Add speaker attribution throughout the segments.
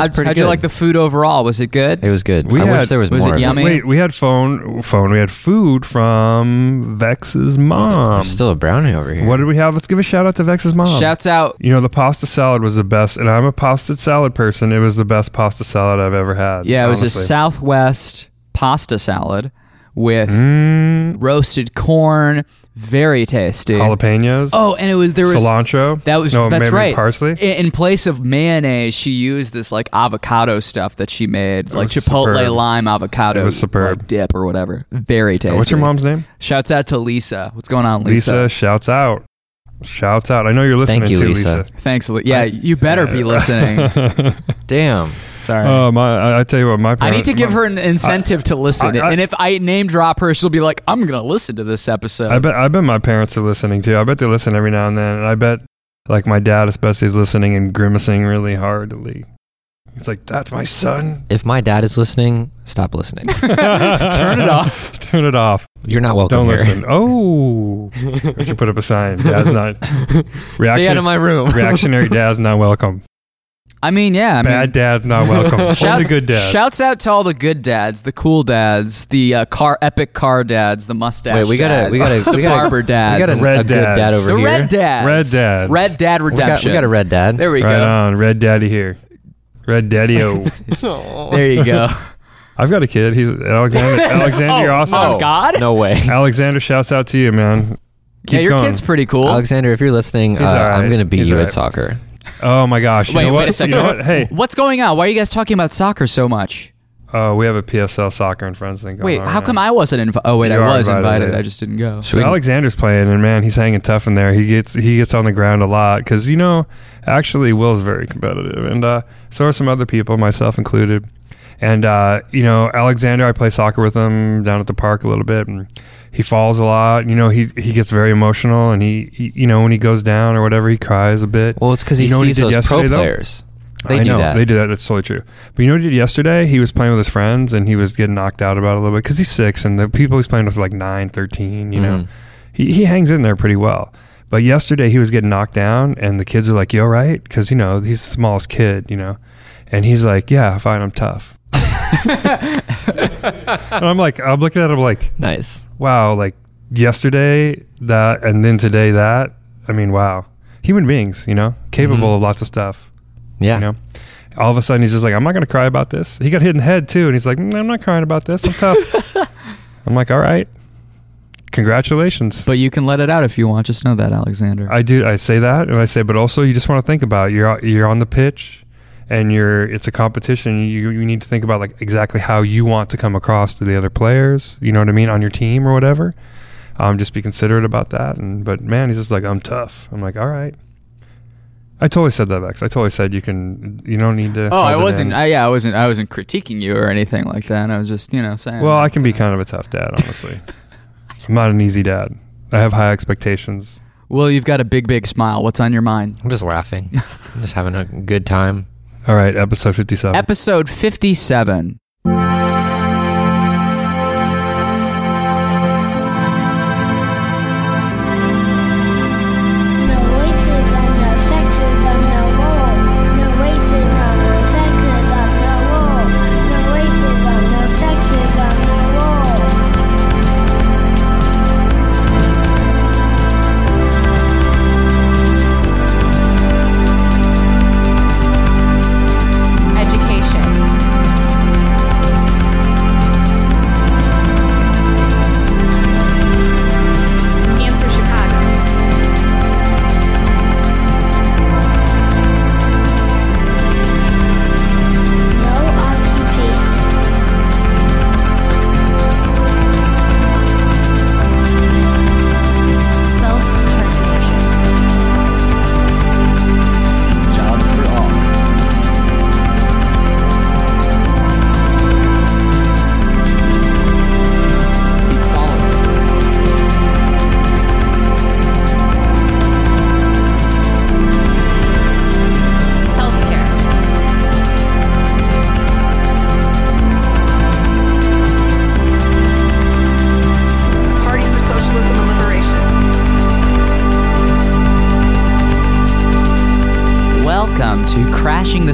Speaker 1: How'd,
Speaker 2: pretty
Speaker 1: how'd you like the food overall? Was it good?
Speaker 2: It was good.
Speaker 3: We
Speaker 2: I
Speaker 3: had-
Speaker 2: wish there was,
Speaker 1: was it
Speaker 2: more.
Speaker 1: yummy?
Speaker 3: Wait, we had phone. Phone. We had food from Vex's mom.
Speaker 2: There's still a brownie over here.
Speaker 3: What did we have? Let's give a shout out to Vex's mom.
Speaker 1: Shouts out.
Speaker 3: You know, the pasta salad was the best, and I'm a pasta salad person. It was the best pasta salad I've ever had.
Speaker 1: Yeah, it was a. Southwest pasta salad with
Speaker 3: Mm,
Speaker 1: roasted corn, very tasty.
Speaker 3: jalapenos.
Speaker 1: Oh, and it was there was
Speaker 3: cilantro.
Speaker 1: that was
Speaker 3: no,
Speaker 1: that's right.
Speaker 3: Parsley.
Speaker 1: In, in place of mayonnaise, she used this like avocado stuff that she made, like chipotle
Speaker 3: superb.
Speaker 1: lime avocado
Speaker 3: It was superb.
Speaker 1: like, dip or whatever. Very tasty.
Speaker 3: What's your mom's name?
Speaker 1: Shouts out to Lisa. What's going on,
Speaker 3: Lisa.
Speaker 1: Lisa?
Speaker 3: Shouts out. Shouts out. I know you're listening
Speaker 2: Thank you,
Speaker 3: to
Speaker 2: Lisa.
Speaker 1: Thanks, Li- yeah. You better be listening.
Speaker 2: Damn.
Speaker 1: Sorry.
Speaker 3: Oh my! I, I tell you what, my
Speaker 1: I need to give
Speaker 3: my-
Speaker 1: her an incentive to listen.
Speaker 3: I- I-
Speaker 1: and if I name drop her, she'll be like, I'm going to listen to this episode.
Speaker 3: I bet. I bet my parents are listening too. I bet they listen every now and then. And I bet, like my dad especially, is listening and grimacing really hardly. He's like, "That's my son."
Speaker 2: If my dad is listening, stop listening.
Speaker 1: Turn it off.
Speaker 3: Turn it off.
Speaker 2: You're not welcome
Speaker 3: Don't
Speaker 2: here.
Speaker 3: listen. Oh, I should put up a sign. Dad's not. Reaction, Stay
Speaker 2: out of my room.
Speaker 3: reactionary dad's not welcome.
Speaker 1: I mean, yeah. I
Speaker 3: Bad
Speaker 1: mean,
Speaker 3: dad's not welcome.
Speaker 1: Shout-
Speaker 3: Only good dad.
Speaker 1: Shouts out to all the good dads, the cool dads, the uh, car epic car dads, the mustache.
Speaker 2: Wait, we gotta-
Speaker 1: dads,
Speaker 2: we gotta-
Speaker 1: the
Speaker 2: we gotta-
Speaker 1: barber dads,
Speaker 2: We got a,
Speaker 3: Red
Speaker 2: a good
Speaker 3: dads.
Speaker 2: dad over here.
Speaker 1: the
Speaker 2: here.
Speaker 1: red dads,
Speaker 3: Red dads.
Speaker 1: red dad
Speaker 2: we got,
Speaker 1: redemption.
Speaker 2: we got a red dad.
Speaker 1: There we
Speaker 3: right
Speaker 1: go.
Speaker 3: on, red daddy here. Red daddy o.
Speaker 1: There you go.
Speaker 3: I've got a kid. He's Alexander. Alexander, you're
Speaker 1: oh,
Speaker 3: awesome.
Speaker 1: oh God.
Speaker 2: No way.
Speaker 3: Alexander, shouts out to you, man. Keep
Speaker 1: yeah, your
Speaker 3: going.
Speaker 1: kid's pretty cool.
Speaker 2: Alexander, if you're listening, uh,
Speaker 3: He's all right.
Speaker 2: I'm going to beat
Speaker 3: He's
Speaker 2: you
Speaker 3: all
Speaker 2: at soccer.
Speaker 3: Oh my gosh! You
Speaker 1: wait,
Speaker 3: know what?
Speaker 1: a second.
Speaker 3: You know what? Hey,
Speaker 1: What's going on? Why are you guys talking about soccer so much?
Speaker 3: Uh, we have a PSL soccer and friends thing going
Speaker 1: Wait,
Speaker 3: on.
Speaker 1: how
Speaker 3: right
Speaker 1: come
Speaker 3: now.
Speaker 1: I wasn't invited? Oh wait,
Speaker 3: You
Speaker 1: I was
Speaker 3: invited,
Speaker 1: invited. I just didn't go.
Speaker 3: So Alexander's playing, and man, he's hanging tough in there. He gets he gets on the ground a lot because you know, actually, Will's very competitive, and uh, so are some other people, myself included. And uh, you know, Alexander, I play soccer with him down at the park a little bit, and he falls a lot. You know, he he gets very emotional, and he, he you know when he goes down or whatever, he cries a bit.
Speaker 2: Well, it's because he
Speaker 3: You know what he
Speaker 2: sees
Speaker 3: did
Speaker 2: those pro
Speaker 3: yesterday, though?
Speaker 2: They
Speaker 3: I
Speaker 2: do
Speaker 3: know,
Speaker 2: that.
Speaker 3: They do that. That's totally true. But you know what he did yesterday? He was playing with his friends and he was getting knocked out about a little bit because he's six and the people he's playing with are like 9, 13, you know.
Speaker 2: Mhm.
Speaker 3: He, he hangs in there pretty well. But yesterday he was getting knocked down and the kids were like, you all right? Because, you know, he's the smallest kid, you know. And he's like, yeah, fine, I'm tough. and I'm like, I'm looking at him like,
Speaker 2: Nice.
Speaker 3: wow, like yesterday that and then today that. I mean, wow. Human beings, you know, capable
Speaker 2: Mhm.
Speaker 3: of lots of stuff.
Speaker 2: Yeah.
Speaker 3: You know, all of a sudden he's just like, I'm not going to cry about this. He got hit in the head too, and he's like, "Mm, I'm not crying about this. I'm tough. I'm like, all right, congratulations.
Speaker 1: But you can let it out if you want. Just know that, Alexander.
Speaker 3: I do. I say that, and I say, but also you just want to think about it. you're you're on the pitch, and you're it's a competition. You you need to think about like exactly how you want to come across to the other players. You know what I mean on your team or whatever. Um, just be considerate about that. And but man, he's just like, I'm tough. I'm like, all right. I totally said that, Vex. I totally said you can. You don't need to.
Speaker 1: Oh, I wasn't. I, yeah, I wasn't. I wasn't critiquing you or anything like that. I was just, you know, saying.
Speaker 3: Well, I can be kind of a tough dad, honestly. I'm not an easy dad. I have high expectations.
Speaker 1: Well, you've got a big, big smile. What's on your mind?
Speaker 2: I'm just laughing. I'm just having a good time.
Speaker 3: All right, episode 57.
Speaker 1: Episode 57.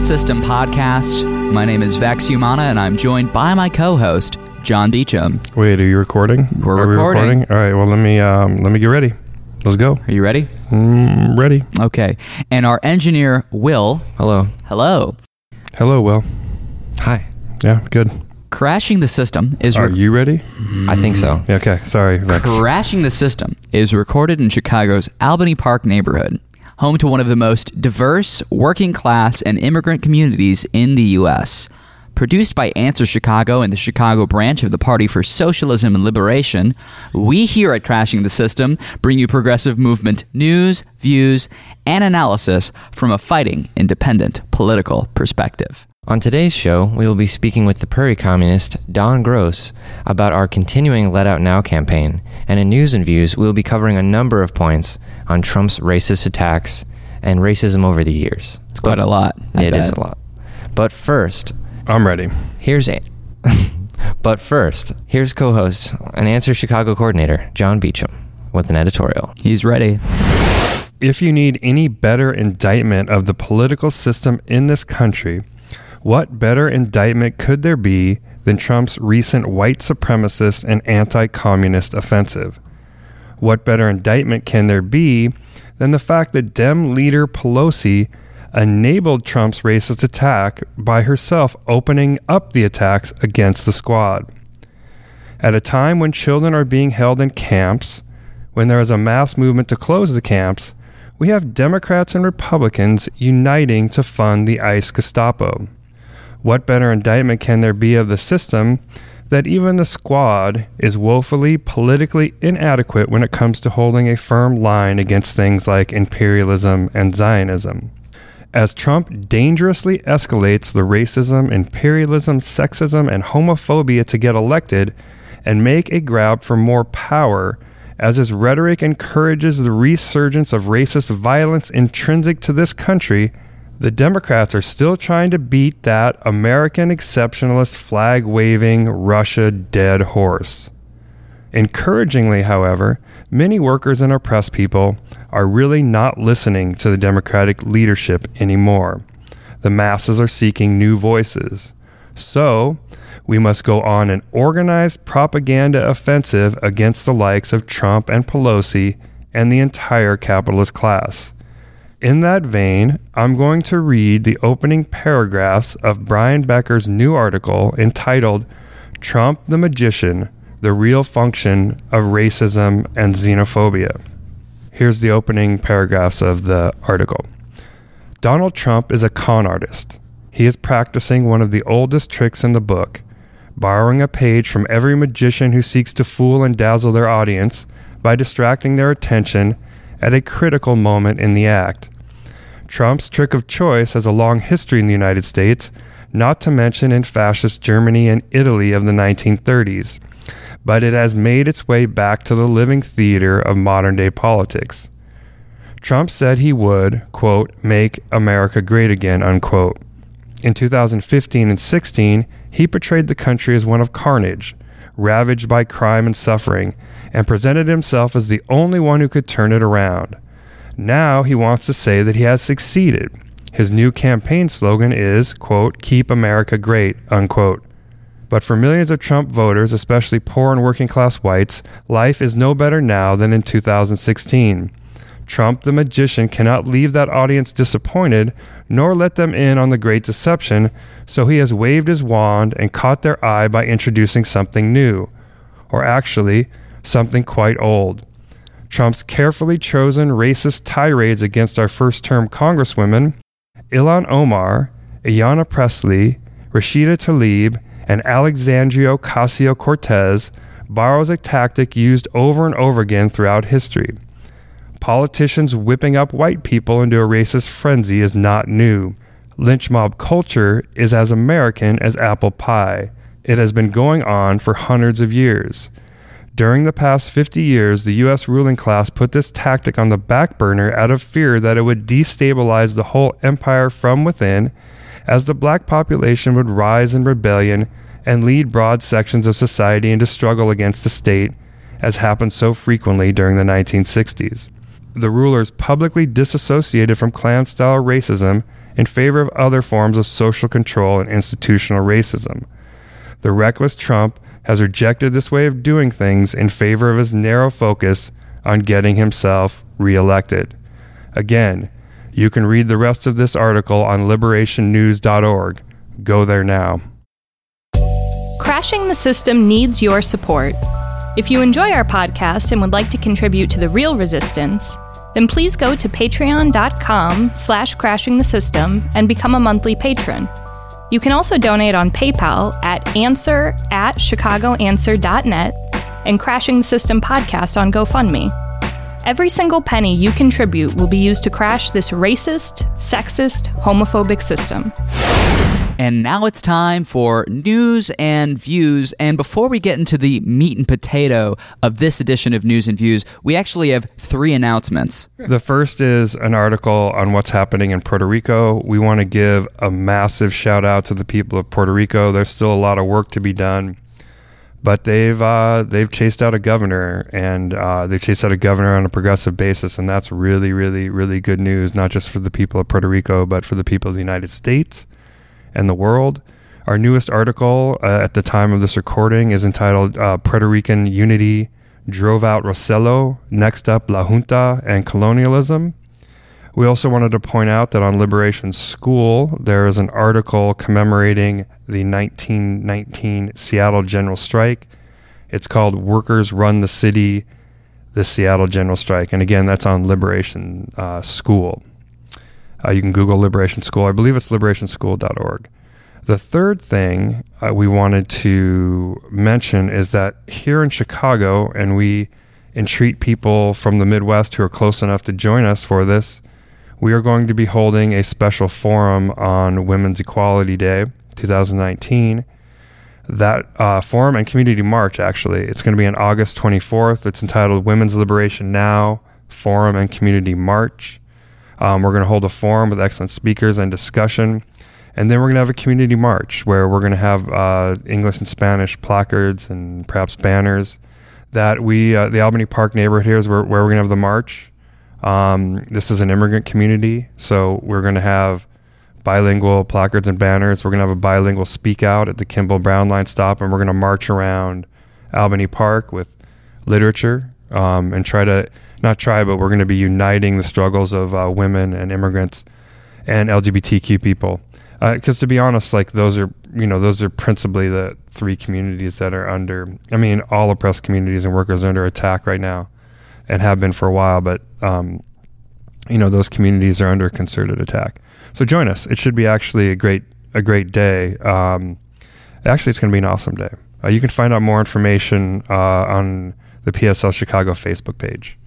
Speaker 1: System podcast. My name is Vex Humana, and I'm joined by my co-host John Beecham.
Speaker 3: Wait, are you recording?
Speaker 1: We're
Speaker 3: Are we
Speaker 1: recording.
Speaker 3: All right. Well, let me um, let me get ready. Let's go.
Speaker 1: Are you ready?
Speaker 3: Mm, ready.
Speaker 1: Okay. And our engineer Will.
Speaker 2: Hello.
Speaker 1: Hello.
Speaker 3: Hello, Will.
Speaker 2: Hi.
Speaker 3: Yeah, good.
Speaker 1: Crashing the System is
Speaker 3: Are you ready?
Speaker 2: I think so.
Speaker 3: Yeah, okay. Sorry, Vex.
Speaker 1: Crashing the System is recorded in Chicago's Albany Park neighborhood, home to one of the most diverse working class and immigrant communities in the U.S. Produced by Answer Chicago and the Chicago branch of the Party for Socialism and Liberation, we here at Crashing the System bring you progressive movement news, views, and analysis from a fighting, independent political perspective.
Speaker 2: On today's show, we will be speaking with the Prairie Communist, Don Gross, about our continuing Let Out Now campaign. And in News and Views, we will be covering a number of points on Trump's racist attacks and racism over the years.
Speaker 1: It's quite a lot. I
Speaker 2: It is
Speaker 1: bet.
Speaker 2: a lot. But first,
Speaker 3: I'm ready.
Speaker 2: here's a. but first, here's co-host and Answer Chicago coordinator John Beecham with an editorial.
Speaker 1: He's ready.
Speaker 3: If you need any better indictment of the political system in this country, what better indictment could there be than Trump's recent white supremacist and anti communist offensive? What better indictment can there be than the fact that Dem leader Pelosi enabled Trump's racist attack by herself opening up the attacks against the squad? At a time when children are being held in camps, when there is a mass movement to close the camps, we have Democrats and Republicans uniting to fund the ICE Gestapo. What better indictment can there be of the system that even the squad is woefully politically inadequate when it comes to holding a firm line against things like imperialism and Zionism? As Trump dangerously escalates the racism, imperialism, sexism, and homophobia to get elected and make a grab for more power, as his rhetoric encourages the resurgence of racist violence intrinsic to this country, the Democrats are still trying to beat that American exceptionalist flag waving Russia dead horse. Encouragingly, however, many workers and oppressed people are really not listening to the Democratic leadership anymore. The masses are seeking new voices. So, we must go on an organized propaganda offensive against the likes of Trump and Pelosi and the entire capitalist class. In that vein, I'm going to read the opening paragraphs of Brian Becker's new article entitled Trump the Magician The Real Function of Racism and Xenophobia. Here's the opening paragraphs of the article Donald Trump is a con artist. He is practicing one of the oldest tricks in the book, borrowing a page from every magician who seeks to fool and dazzle their audience by distracting their attention at a critical moment in the act. Trump's trick of choice has a long history in the United States, not to mention in fascist Germany and Italy of the 1930s, but it has made its way back to the living theater of modern day politics. Trump said he would, quote, make America great again, unquote. In 2015 and 16, he portrayed the country as one of carnage, ravaged by crime and suffering, and presented himself as the only one who could turn it around. Now he wants to say that he has succeeded. His new campaign slogan is, quote, keep America great, unquote. But for millions of Trump voters, especially poor and working class whites, life is no better now than in 2016. Trump the magician cannot leave that audience disappointed, nor let them in on the great deception, so he has waved his wand and caught their eye by introducing something new, or actually, something quite old. Trump's carefully chosen racist tirades against our first term Congresswomen, Ilhan Omar, Ayanna Pressley, Rashida Tlaib, and Alexandria Ocasio Cortez borrows a tactic used over and over again throughout history. Politicians whipping up white people into a racist frenzy is not new. Lynch mob culture is as American as apple pie. It has been going on for hundreds of years. During the past 50 years, the U.S. ruling class put this tactic on the back burner out of fear that it would destabilize the whole empire from within, as the black population would rise in rebellion and lead broad sections of society into struggle against the state, as happened so frequently during the 1960s. The rulers publicly disassociated from Klan style racism in favor of other forms of social control and institutional racism. The reckless Trump has rejected this way of doing things in favor of his narrow focus on getting himself reelected. Again, you can read the rest of this article on liberationnews.org. Go there now.
Speaker 4: Crashing the System needs your support. If you enjoy our podcast and would like to contribute to the real resistance, then please go to patreon.com slash crashing the system and become a monthly patron. You can also donate on PayPal at answer at chicagoanswer.net and Crashing the System podcast on GoFundMe. Every single penny you contribute will be used to crash this racist, sexist, homophobic system.
Speaker 1: And now it's time for news and views. And before we get into the meat and potato of this edition of News and Views, we actually have three announcements.
Speaker 3: The first is an article on what's happening in Puerto Rico. We want to give a massive shout out to the people of Puerto Rico. There's still a lot of work to be done, but they've uh, they've chased out a governor, and uh, they chased out a governor on a progressive basis, and that's really, really, really good news, not just for the people of Puerto Rico, but for the people of the United States and the world. Our newest article uh, at the time of this recording is entitled uh, Puerto Rican Unity Drove Out Rosselló, Next Up La Junta and Colonialism. We also wanted to point out that on Liberation School, there is an article commemorating the 1919 Seattle General Strike. It's called Workers Run the City, the Seattle General Strike. And again, that's on Liberation uh, School. Uh, you can Google Liberation School. I believe it's liberationschool.org. The third thing uh, we wanted to mention is that here in Chicago, and we entreat people from the Midwest who are close enough to join us for this, we are going to be holding a special forum on Women's Equality Day 2019. That uh, forum and community march, actually, it's going to be on August 24th. It's entitled Women's Liberation Now Forum and Community March. Um, we're going to hold a forum with excellent speakers and discussion. And then we're going to have a community march where we're going to have uh, English and Spanish placards and perhaps banners that we, uh, the Albany Park neighborhood here is where, where we're going to have the march. Um, this is an immigrant community, so we're going to have bilingual placards and banners. We're going to have a bilingual speak out at the Kimball Brown Line stop, and we're going to march around Albany Park with literature um, and try to not try, but we're going to be uniting the struggles of uh, women and immigrants and LGBTQ people. Because uh, to be honest, like those are you know those are principally the three communities that are under. I mean, all oppressed communities and workers are under attack right now, and have been for a while. But um, you know those communities are under concerted attack. So join us. It should be actually a great a great day. Um, actually, it's going to be an awesome day. Uh, you can find out more information uh, on the PSL Chicago Facebook page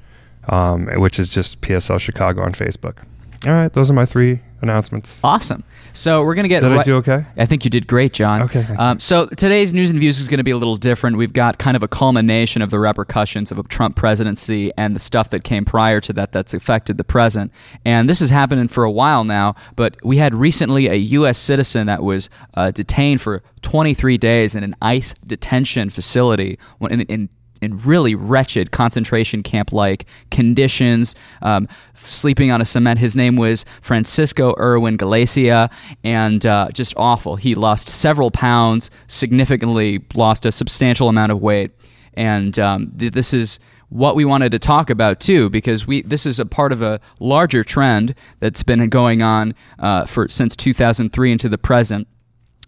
Speaker 3: um, which is just PSL Chicago on Facebook. All right, those are my three announcements.
Speaker 1: Awesome. So we're gonna get.
Speaker 3: Did I
Speaker 1: right-
Speaker 3: do okay?
Speaker 1: I think you did great, John.
Speaker 3: Okay,
Speaker 1: Um, so today's news and views is going to be a little different. We've got kind of a culmination of the repercussions of a Trump presidency and the stuff that came prior to that that's affected the present. And this is happening for a while now. But we had recently a U.S. citizen that was uh, detained for 23 days in an ICE detention facility in, in in really wretched concentration camp like conditions, um, sleeping on a cement. His name was Francisco Erwin Galicia, and uh, just awful. He lost several pounds, significantly lost a substantial amount of weight, and um, th- this is what we wanted to talk about too, because we this is a part of a larger trend that's been going on uh, for since 2003 into the present.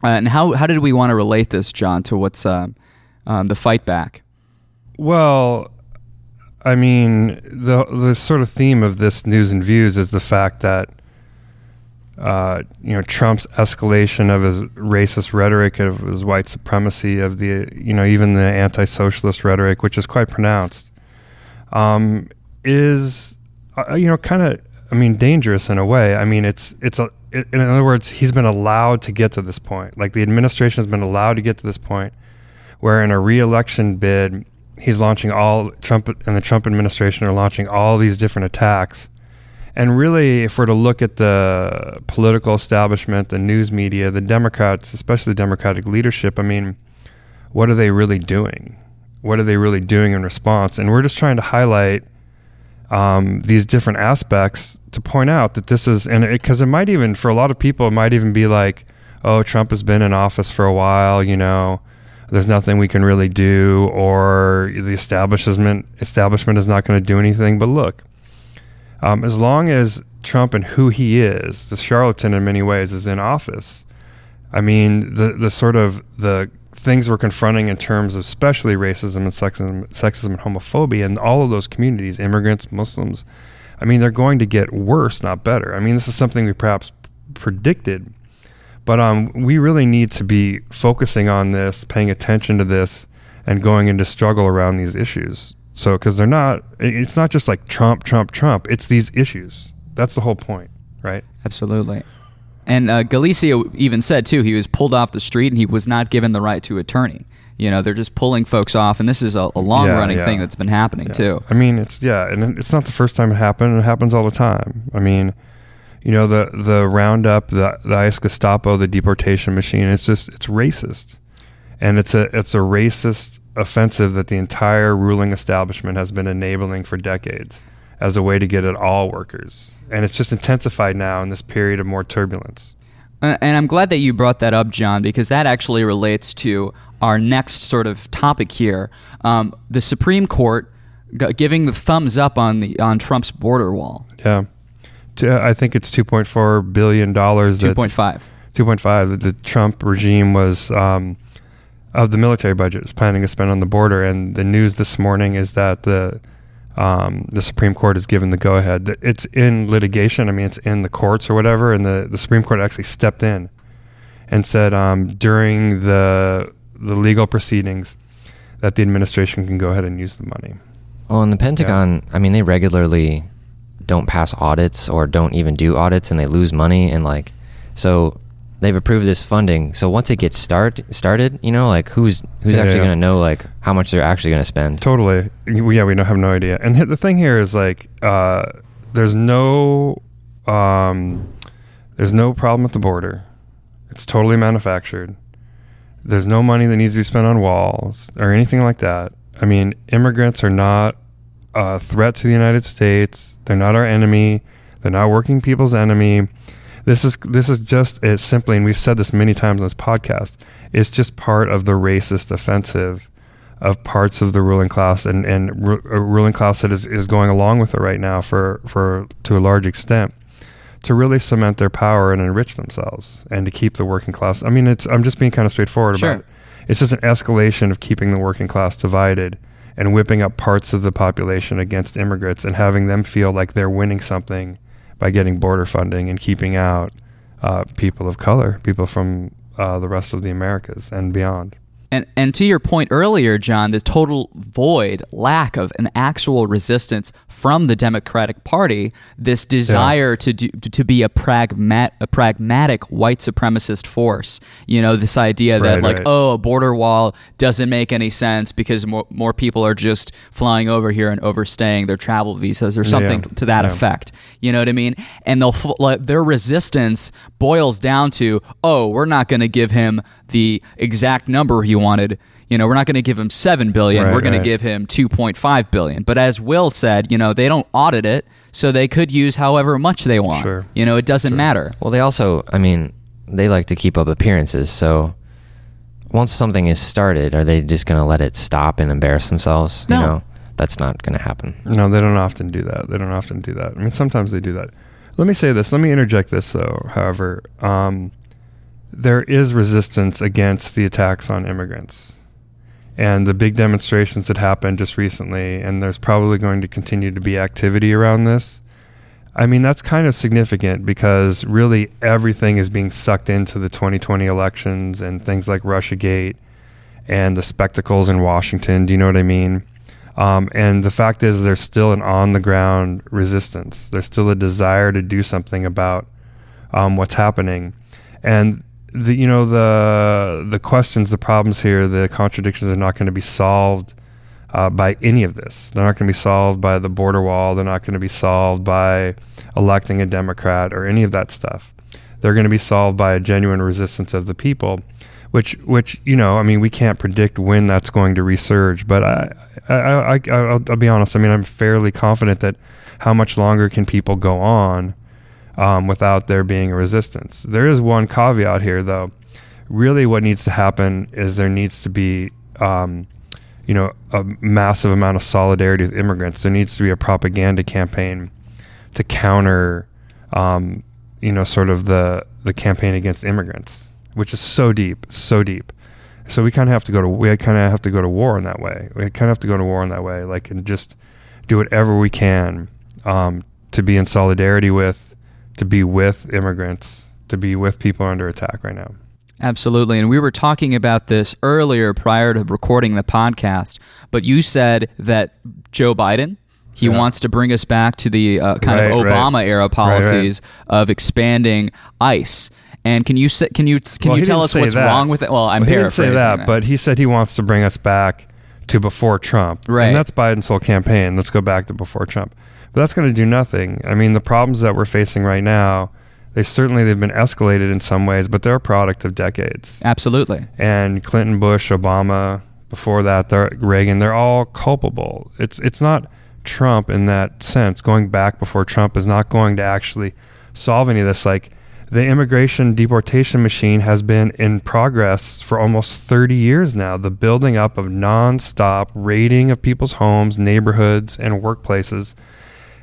Speaker 1: Uh, and how how did we want to relate this, John, to what's uh, um, the fight back?
Speaker 3: Well, I mean, the the sort of theme of this news and views is the fact that uh, you know Trump's escalation of his racist rhetoric, of his white supremacy, of the you know even the anti-socialist rhetoric, which is quite pronounced, um, is uh, you know kind of I mean dangerous in a way. I mean it's it's a in other words he's been allowed to get to this point. Like the administration has been allowed to get to this point, where in a re-election bid he's launching all Trump and the Trump administration are launching all these different attacks. And really, if we're to look at the political establishment, the news media, the Democrats, especially the Democratic leadership, I mean, what are they really doing? What are they really doing in response? And we're just trying to highlight um, these different aspects to point out that this is, and because it, might even, for a lot of people, it might even be like, oh, Trump has been in office for a while, you know, there's nothing we can really do, or the establishment establishment is not going to do anything. But look, um, as long as Trump and who he is, the charlatan in many ways, is in office, I mean, the the sort of the things we're confronting in terms of especially racism and sexism, sexism and homophobia and all of those communities, immigrants, Muslims, I mean, they're going to get worse, not better. I mean, this is something we perhaps predicted, but um, we really need to be focusing on this, paying attention to this, and going into struggle around these issues. So, because they're not, it's not just like Trump, Trump, Trump. It's these issues. That's the whole point, right?
Speaker 1: Absolutely. And uh, Galicia even said too he was pulled off the street and he was not given the right to attorney. You know, they're just pulling folks off, and this is a, a long
Speaker 3: Yeah,
Speaker 1: running
Speaker 3: yeah.
Speaker 1: thing that's been happening
Speaker 3: Yeah.
Speaker 1: too.
Speaker 3: I mean, it's yeah, and it's not the first time it happened. It happens all the time. I mean, you know, the the roundup, the the ICE Gestapo, the deportation machine. It's just it's racist, and it's a it's a racist offensive that the entire ruling establishment has been enabling for decades as a way to get at all workers, and it's just intensified now in this period of more turbulence.
Speaker 1: Uh, and I'm glad that you brought that up, John, because that actually relates to our next sort of topic here. Um, the Supreme Court g- giving the thumbs up on the on Trump's border wall,
Speaker 3: Yeah, T- I think it's two point four billion dollars.
Speaker 1: two point five.
Speaker 3: 2.5 that the Trump regime was um, of the military budget is planning to spend on the border, and the news this morning is that the um, the Supreme Court has given the go ahead. That It's in litigation. I mean, it's in the courts or whatever, and the, the Supreme Court actually stepped in and said um, during the the legal proceedings that the administration can go ahead and use the money.
Speaker 2: Well, in the Pentagon, I mean, they regularly don't pass audits or don't even do audits, and they lose money. And like, so they've approved this funding. So once it gets start started, you know, like who's who's
Speaker 3: Yeah,
Speaker 2: actually
Speaker 3: yeah.
Speaker 2: going to know like how much they're actually going to spend?
Speaker 3: Totally. Yeah, we don't have no idea. And the thing here is like, uh, there's no, um, there's no problem at the border. It's totally manufactured. There's no money that needs to be spent on walls or anything like that. I mean, immigrants are not a threat to the United States. They're not our enemy. They're not working people's enemy. This is this is just it's simply, and we've said this many times on this podcast. It's just part of the racist offensive of parts of the ruling class and and ru- a ruling class that is, is going along with it right now for for to a large extent to really cement their power and enrich themselves and to keep the working class. I mean, it's I'm just being kind of straightforward
Speaker 1: Sure.
Speaker 3: about it. It's just an escalation of keeping the working class divided and whipping up parts of the population against immigrants and having them feel like they're winning something by getting border funding and keeping out uh, people of color, people from uh, the rest of the Americas and beyond.
Speaker 1: And and to your point earlier, John, this total void, lack of an actual resistance from the Democratic Party, this desire to do, to be a pragmat a pragmatic white supremacist force. You know, this idea that
Speaker 3: Right,
Speaker 1: like,
Speaker 3: right.
Speaker 1: oh, a border wall doesn't make any sense because more more people are just flying over here and overstaying their travel visas or something
Speaker 3: Yeah,
Speaker 1: to that
Speaker 3: yeah.
Speaker 1: effect. You know what I mean? And they'll like, their resistance boils down to, oh, we're not going to give him the exact number he wanted. You know, we're not going to give him seven billion.
Speaker 3: Right,
Speaker 1: we're going
Speaker 3: right.
Speaker 1: to give him two point five billion. But as Will said, you know, they don't audit it, so they could use however much they want.
Speaker 3: Sure.
Speaker 1: You know, it doesn't matter.
Speaker 2: Well, they also, I mean, they like to keep up appearances. So once something is started, are they just going to let it stop and embarrass themselves?
Speaker 1: No.
Speaker 2: You know, that's not going to happen.
Speaker 3: No, they don't often do that. They don't often do that. I mean, sometimes they do that. Let me say this. Let me interject this, though. However, um, there is resistance against the attacks on immigrants and the big demonstrations that happened just recently, and there's probably going to continue to be activity around this. I mean, that's kind of significant because really everything is being sucked into the 2020 elections and things like Russiagate and the spectacles in Washington. Do you know what I mean? Um, and the fact is, there's still an on the ground resistance. There's still a desire to do something about um, what's happening. And the you know the the questions, the problems here, the contradictions are not going to be solved uh, by any of this. They're not going to be solved by the border wall. They're not going to be solved by electing a Democrat or any of that stuff. They're going to be solved by a genuine resistance of the people, which which you know, I mean, we can't predict when that's going to resurge. But I, I, I, I I'll, I'll be honest. I mean, I'm fairly confident that how much longer can people go on um, without there being a resistance? There is one caveat here, though. Really, what needs to happen is there needs to be um, you know, a massive amount of solidarity with immigrants. There needs to be a propaganda campaign to counter, um, you know, sort of the the campaign against immigrants, which is so deep, so deep. So we kind of have to go to we kind of have to go to war in that way. We kind of have to go to war in that way, like and just do whatever we can um, to be in solidarity with, to be with immigrants, to be with people under attack right now.
Speaker 1: Absolutely. And we were talking about this earlier prior to recording the podcast, but you said that Joe Biden. He
Speaker 3: Yeah.
Speaker 1: wants to bring us back to the uh, kind
Speaker 3: Right,
Speaker 1: of
Speaker 3: right.
Speaker 1: Obama era policies of expanding ICE. And can you say, can you can
Speaker 3: Well,
Speaker 1: you tell us what's
Speaker 3: that.
Speaker 1: wrong with it? Well, I'm
Speaker 3: Well, he didn't say
Speaker 1: paraphrasing
Speaker 3: that, but he said he wants to bring us back to before Trump.
Speaker 1: Right.
Speaker 3: And that's Biden's whole campaign. Let's go back to before Trump. But that's going to do nothing. I mean, the problems that we're facing right now, they certainly they've been escalated in some ways, but they're a product of decades.
Speaker 1: absolutely.
Speaker 3: And Clinton, Bush, Obama, before that, they're, Reagan, they're all culpable. It's it's not Trump in that sense. Going back before Trump is not going to actually solve any of this. Like the immigration deportation machine has been in progress for almost 30 years now. The building up of nonstop raiding of people's homes, neighborhoods, and workplaces.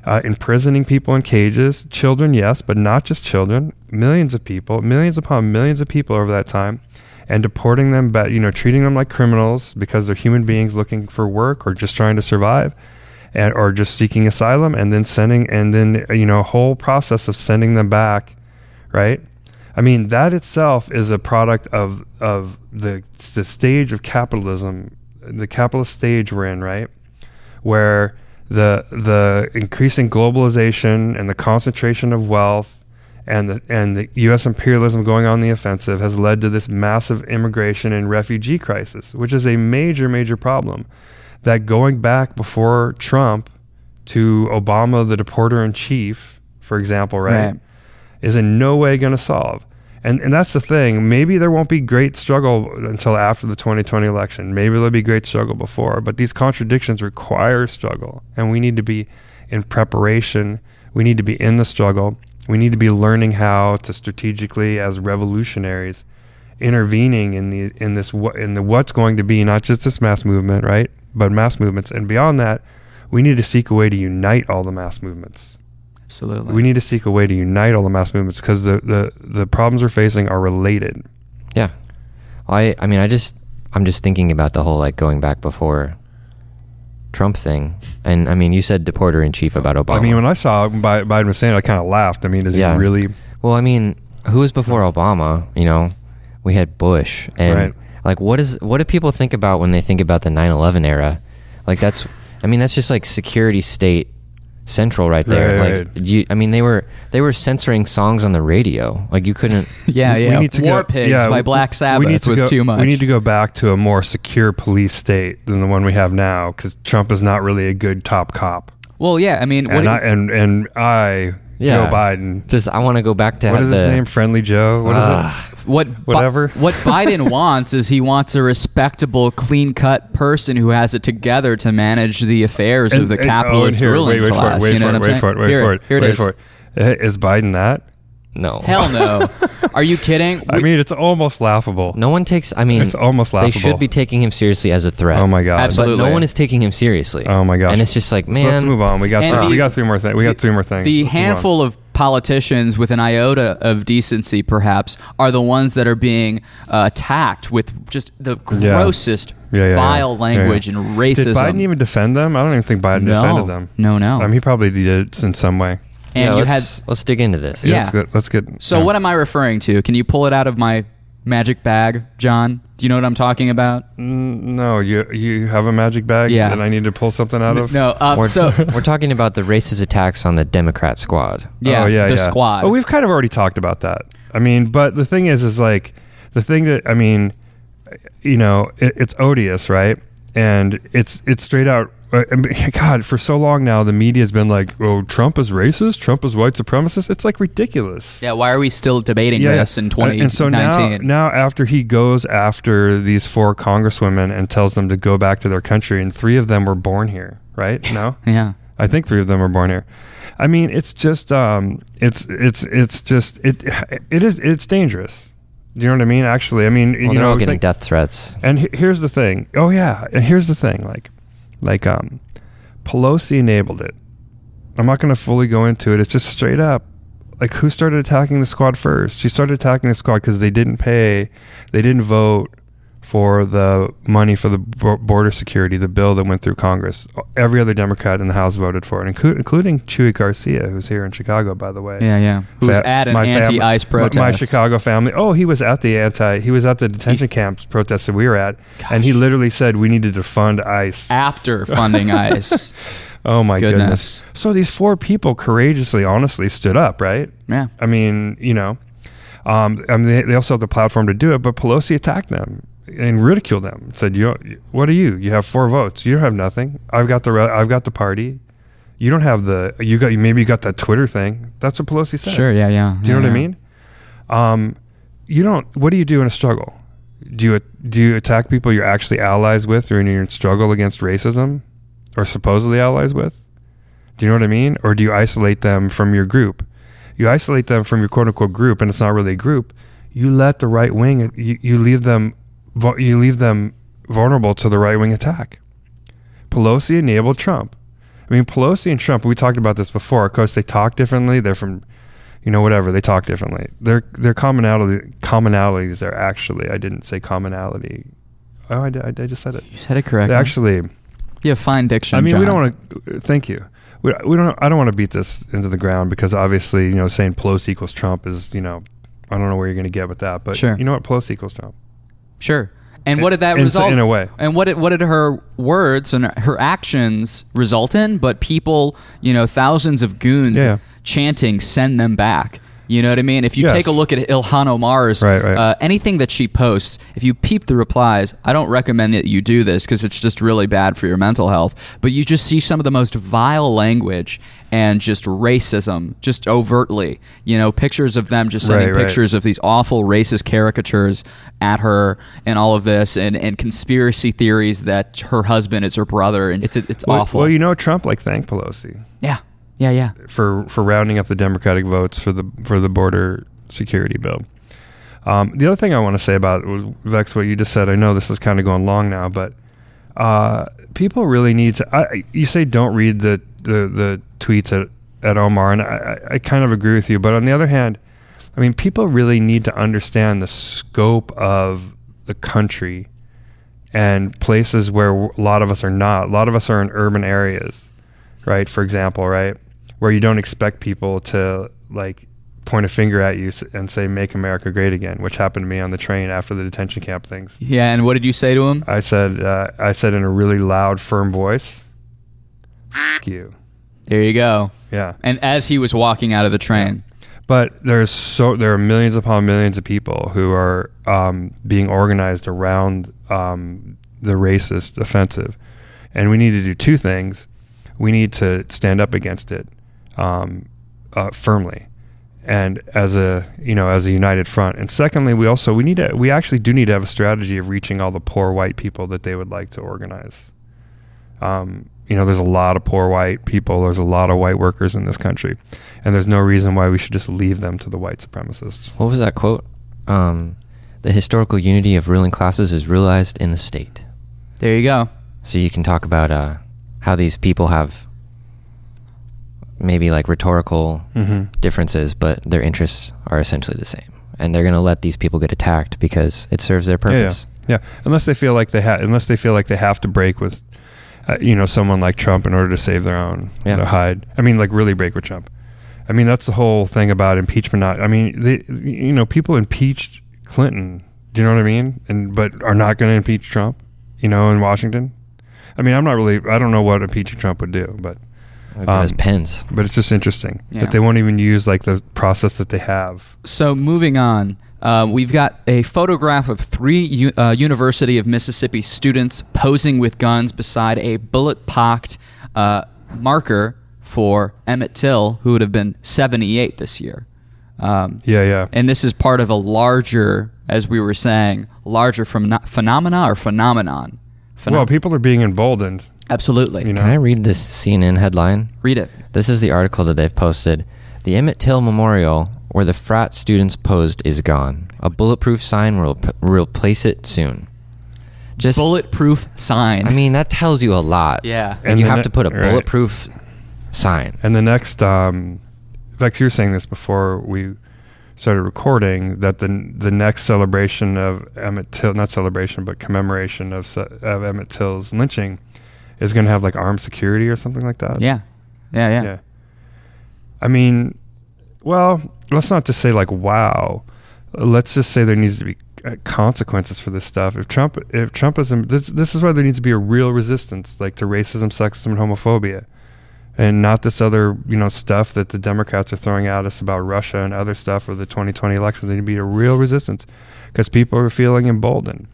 Speaker 3: Uh, imprisoning people in cages, children, yes, but not just children, millions of people, millions upon millions of people over that time, and deporting them back, you know, treating them like criminals because they're human beings looking for work or just trying to survive, and or just seeking asylum, and then sending, and then you know, a whole process of sending them back, right? I mean, that itself is a product of of the the stage of capitalism, the capitalist stage we're in, right? Where the the increasing globalization and the concentration of wealth and the and the U.S. imperialism going on the offensive has led to this massive immigration and refugee crisis, which is a major major problem. That going back before Trump to Obama, the deporter in chief, for example, right,
Speaker 1: Right.
Speaker 3: is in no way going to solve. And and that's the thing. Maybe there won't be great struggle until after the 2020 election. Maybe there'll be great struggle before. But these contradictions require struggle, and we need to be in preparation. We need to be in the struggle. We need to be learning how to strategically, as revolutionaries, intervening in the in this in the what's going to be not just this mass movement, right, but mass movements, and beyond that, we need to seek a way to unite all the mass movements.
Speaker 1: Absolutely.
Speaker 3: We need to seek a way to unite all the mass movements because the, the, the problems we're facing are related.
Speaker 2: Yeah. I I mean I just I'm just thinking about the whole like going back before Trump thing. And I mean you said deporter in chief about Obama.
Speaker 3: I mean, when I saw Bi- Biden was saying it, I kind of laughed. I mean, is
Speaker 2: Yeah.
Speaker 3: he really?
Speaker 2: Well, I mean, who was before Obama? You know, we had Bush, and
Speaker 3: Right.
Speaker 2: like, what is what do people think about when they think about the 9/11 era? Like, that's, I mean, that's just like security state central right there.
Speaker 3: Right.
Speaker 2: Like, you, I mean, they were they were censoring songs on the radio. Like, you couldn't.
Speaker 1: yeah,
Speaker 3: we- we
Speaker 1: yeah.
Speaker 3: need to
Speaker 1: War
Speaker 3: go-
Speaker 1: Pigs
Speaker 3: yeah,
Speaker 1: by Black Sabbath
Speaker 3: need to
Speaker 1: was
Speaker 3: go-
Speaker 1: too much.
Speaker 3: We need to go back to a more secure police state than the one we have now because Trump is not really a good top cop.
Speaker 1: well, yeah. I mean, what
Speaker 3: And I,
Speaker 1: you-
Speaker 3: and and I,
Speaker 2: Yeah.
Speaker 3: Joe Biden.
Speaker 2: Just, I want to go back to
Speaker 3: What is
Speaker 2: the,
Speaker 3: his name? Friendly Joe. What is
Speaker 2: Ah.
Speaker 1: what Bi-
Speaker 3: Whatever.
Speaker 1: what Biden wants is he wants a respectable, clean-cut person who has it together to manage the affairs
Speaker 3: it?
Speaker 1: of the
Speaker 3: And- and-
Speaker 1: capitalist
Speaker 3: oh, here,
Speaker 1: ruling
Speaker 3: wait, wait
Speaker 1: class.
Speaker 3: For it, wait
Speaker 1: you know
Speaker 3: for
Speaker 1: what
Speaker 3: it,
Speaker 1: I'm
Speaker 3: wait
Speaker 1: saying?
Speaker 3: for it. Wait
Speaker 1: here,
Speaker 3: for it.
Speaker 1: Here it
Speaker 3: wait
Speaker 1: is.
Speaker 3: for it. Is Biden that?
Speaker 2: No.
Speaker 1: Hell no. Are you kidding?
Speaker 3: I
Speaker 1: We-
Speaker 3: mean, it's almost laughable.
Speaker 2: No one takes. I mean,
Speaker 3: It's almost
Speaker 2: They
Speaker 3: laughable.
Speaker 2: should be taking him seriously as a threat.
Speaker 3: Oh my god.
Speaker 1: Absolutely.
Speaker 2: But no one is taking him seriously.
Speaker 3: Oh my gosh.
Speaker 2: And it's just like, man.
Speaker 3: So let's move on. We got
Speaker 1: And
Speaker 3: th-
Speaker 1: the-
Speaker 3: we got three more things. We got three more things.
Speaker 1: The
Speaker 3: Let's move on.
Speaker 1: handful of politicians with an iota of decency, perhaps, are the ones that are being uh, attacked with just the grossest,
Speaker 3: Yeah, yeah, yeah.
Speaker 1: vile
Speaker 3: Yeah,
Speaker 1: language
Speaker 3: yeah.
Speaker 1: and racism.
Speaker 3: Did Biden even defend them? I don't even think Biden
Speaker 1: no.
Speaker 3: defended them.
Speaker 1: No, no.
Speaker 3: I mean, he probably did it in some way.
Speaker 1: And
Speaker 2: yeah,
Speaker 1: you had.
Speaker 2: let's, let's dig into this.
Speaker 1: Yeah.
Speaker 3: Let's get. Let's get
Speaker 1: So
Speaker 3: yeah.
Speaker 1: what am I referring to? Can you pull it out of my magic bag, John? Do you know what I'm talking about?
Speaker 3: Mm, No, you you have a magic bag
Speaker 1: Yeah.
Speaker 3: that I need to pull something out of.
Speaker 1: No. Um,
Speaker 2: We're,
Speaker 1: so
Speaker 2: we're talking about the racist attacks on the Democrat squad.
Speaker 1: yeah,
Speaker 3: oh, yeah,
Speaker 1: the
Speaker 3: yeah.
Speaker 1: squad.
Speaker 3: Oh, we've kind of already talked about that. I mean, but the thing is, is like the thing that I mean, you know, it, it's odious, right? And it's it's straight out I mean, God, for so long now, the media's been like, "Oh, Trump is racist. Trump is white supremacist." It's like ridiculous.
Speaker 1: Yeah, why are we still debating
Speaker 3: Yeah,
Speaker 1: this in
Speaker 3: and-
Speaker 1: 2019?
Speaker 3: And so now, now after he goes after these four congresswomen and tells them to go back to their country, and three of them were born here, right? No,
Speaker 1: yeah.
Speaker 3: I think three of them were born here. I mean, it's just, um, it's, it's, it's just, it, it is, it's dangerous. Do you know what I mean? Actually, I mean,
Speaker 2: Well,
Speaker 3: you
Speaker 2: they're
Speaker 3: know,
Speaker 2: all getting
Speaker 3: think-
Speaker 2: death threats.
Speaker 3: and he- here's the thing. Oh yeah, and here's the thing. Like, like um, Pelosi enabled it. I'm not going to fully go into it. It's just straight up. Like, who started attacking the squad first? She started attacking the squad because they didn't pay, they didn't vote for the money for the border security, the bill that went through Congress. Every other Democrat in the House voted for it, inclu- including Chuy Garcia, who's here in Chicago, by the way.
Speaker 1: Yeah, yeah. Who was
Speaker 3: Fa-
Speaker 1: at an anti-ICE
Speaker 3: my-
Speaker 1: protest?
Speaker 3: My, Chicago family. Oh, he was at the anti. He was at the detention
Speaker 1: He's-
Speaker 3: camps protest that we were at, and he literally said we needed to fund ICE.
Speaker 1: after funding ICE.
Speaker 3: oh my goodness.
Speaker 1: Goodness.
Speaker 3: So these four people courageously, honestly, stood up. Right.
Speaker 1: Yeah.
Speaker 3: I mean, you know, um, I mean, they, they also have the platform to do it, but Pelosi attacked them and ridiculed them. Said, "You, what are you? You have four votes. You don't have nothing. I've got the, re- I've got the party. You don't have the. You got maybe you got that Twitter thing. That's what Pelosi said.
Speaker 1: Sure, yeah, yeah.
Speaker 3: Do you know
Speaker 1: yeah,
Speaker 3: what I mean? Um, you don't. What do you do in a struggle? Do you do you attack people you're actually allies with, or in your struggle against racism, or supposedly allies with? Do you know what I mean? Or do you isolate them from your group? You isolate them from your quote unquote group, and it's not really a group. You let the right wing. You, you leave them. You leave them vulnerable to the right wing attack. Pelosi enabled Trump. I mean, Pelosi and Trump. We talked about this before. Of course, they talk differently. They're from you know, whatever. They talk differently. Their their commonality commonalities are actually. I didn't say commonality. Oh, I, I, I just said it.
Speaker 1: You said it
Speaker 3: They
Speaker 1: correctly.
Speaker 3: actually.
Speaker 1: you have fine diction.
Speaker 3: I mean, we don't want to. Thank you. We, we don't. I don't want to beat this into the ground because obviously, you know, saying Pelosi equals Trump is, you know, I don't know where you're going to get with that. But
Speaker 1: Sure.
Speaker 3: you know what? Pelosi equals Trump.
Speaker 1: Sure. And what did that
Speaker 3: In-
Speaker 1: result
Speaker 3: in a way.
Speaker 1: And what did, what did her words and her actions result in? But people, you know, thousands of goons
Speaker 3: Yeah.
Speaker 1: chanting, "Send them back." You know what I mean? If you
Speaker 3: Yes.
Speaker 1: take a look at Ilhan Omar's
Speaker 3: Right, right.
Speaker 1: Uh, anything that she posts, if you peep the replies, I don't recommend that you do this because it's just really bad for your mental health. But you just see some of the most vile language and just racism, just overtly. You know, pictures of them just sending
Speaker 3: Right,
Speaker 1: pictures of these awful racist caricatures at her and all of this and, and conspiracy theories that her husband is her brother and it's it's
Speaker 3: Well-
Speaker 1: awful.
Speaker 3: Well, you know, Trump like thanked Pelosi
Speaker 1: yeah. Yeah, yeah.
Speaker 3: for for rounding up the Democratic votes for the for the border security bill. Um, the other thing I want to say about Vex, what you just said. I know this is kind of going long now, but uh, people really need to. I, you say don't read the the, the tweets at, at Omar, and I I kind of agree with you. But on the other hand, I mean, people really need to understand the scope of the country and places where a lot of us are not. A lot of us are in urban areas, right? For example, right, where you don't expect people to like point a finger at you and say "Make America Great Again," which happened to me on the train after the detention camp things.
Speaker 1: Yeah, and what did you say to him?
Speaker 3: I said, uh, I said in a really loud, firm voice, "F you."
Speaker 1: There you go.
Speaker 3: Yeah.
Speaker 1: And as he was walking out of the train.
Speaker 3: But there's so there are millions upon millions of people who are um, being organized around um, the racist offensive, and we need to do two things. We need to stand up against it um, uh, firmly, and as a you know as a united front. And secondly, we also we need to we actually do need to have a strategy of reaching all the poor white people that they would like to organize. Um, you know, there's a lot of poor white people. There's a lot of white workers in this country, and there's no reason why we should just leave them to the white supremacists.
Speaker 2: What was that quote? Um, the historical unity of ruling classes is realized in the state.
Speaker 1: There you go.
Speaker 2: So you can talk about uh, how these people have maybe like rhetorical
Speaker 3: Mm-hmm.
Speaker 2: differences, but their interests are essentially the same. And they're going to let these people get attacked because it serves their purpose.
Speaker 3: Yeah, yeah. Unless they feel like they have, unless they feel like they have to break with, uh, you know, someone like Trump in order to save their own,
Speaker 2: Yeah.
Speaker 3: hide. I mean, like really break with Trump. I mean, that's the whole thing about impeachment. Not, I mean, they, you know, people impeached Clinton. Do you know what I mean? And but are not going to impeach Trump. You know, in Washington. I mean, I'm not really. I don't know what impeaching Trump would do, but
Speaker 2: Because
Speaker 3: Um,
Speaker 2: Pence.
Speaker 3: but it's just interesting
Speaker 1: Yeah.
Speaker 3: that they won't even use like the process that they have.
Speaker 1: So moving on, Uh, we've got a photograph of three U- uh, University of Mississippi students posing with guns beside a bullet-pocked uh, marker for Emmett Till, who would have been 78 this year. Um,
Speaker 3: Yeah, yeah.
Speaker 1: and this is part of a larger, as we were saying, larger phenom- phenomena or phenomenon. Phenom-
Speaker 3: well, people are being emboldened.
Speaker 1: Absolutely.
Speaker 3: You know.
Speaker 2: Can I read this CNN headline?
Speaker 1: Read it.
Speaker 2: This is the article that they've posted. The Emmett Till Memorial, where the frat students posed, is gone. A bulletproof sign will replace it soon. Just,
Speaker 1: Bulletproof sign.
Speaker 2: I mean, that tells you a lot.
Speaker 1: yeah.
Speaker 2: Like
Speaker 3: And
Speaker 2: you have
Speaker 3: ne-
Speaker 2: to put a
Speaker 3: right.
Speaker 2: bulletproof sign.
Speaker 3: And the next, um, Vex, you were saying this before we started recording that the the next celebration of Emmett Till, not celebration, but commemoration of of Emmett Till's lynching, is going to have like armed security or something like that.
Speaker 1: Yeah. Yeah. Yeah.
Speaker 3: Yeah. I mean, well, let's not just say like wow. Let's just say there needs to be uh, consequences for this stuff. If Trump, if Trumpism, this this is why there needs to be a real resistance, like to racism, sexism, and homophobia, and not this other you know stuff that the Democrats are throwing at us about Russia and other stuff for the 2020 elections. There need to be a real resistance because people are feeling emboldened.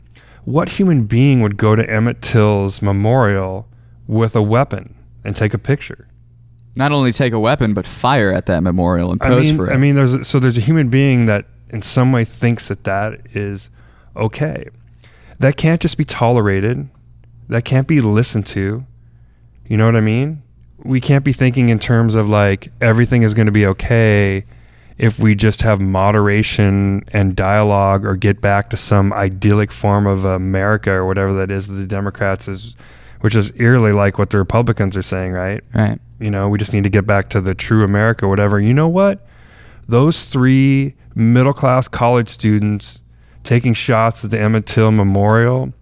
Speaker 3: What human being would go to Emmett Till's memorial with a weapon and take a picture?
Speaker 1: Not only take a weapon, but fire at that memorial and
Speaker 3: I
Speaker 1: pose
Speaker 3: mean,
Speaker 1: for it.
Speaker 3: I mean, there's so there's a human being that in some way thinks that that is okay. That can't just be tolerated. That can't be listened to. You know what I mean? We can't be thinking in terms of like everything is going to be okay if we just have moderation and dialogue or get back to some idyllic form of America or whatever that is that the Democrats is which is eerily like what the Republicans are saying, right?
Speaker 1: right.
Speaker 3: you know, we just need to get back to the true America, whatever. You know what? Those three middle class college students taking shots at the Emmett Till Memorial,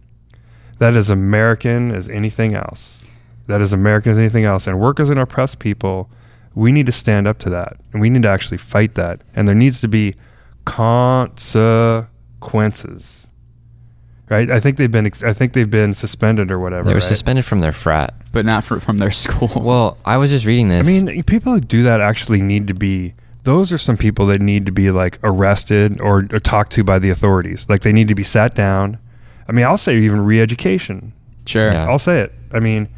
Speaker 3: that is American as anything else. That is American as anything else. And workers and oppressed people, we need to stand up to that. And we need to actually fight that. And there needs to be consequences. Right? I think they've been I think they've been suspended or whatever.
Speaker 2: They were
Speaker 3: right?
Speaker 2: suspended from their frat.
Speaker 1: But not for, from their school.
Speaker 2: Well, I was just reading this.
Speaker 3: I mean, people who do that actually need to be. Those are some people that need to be like arrested or, or talked to by the authorities. Like they need to be sat down. I mean, I'll say even re-education.
Speaker 1: sure.
Speaker 2: Yeah.
Speaker 3: I'll say it. I mean,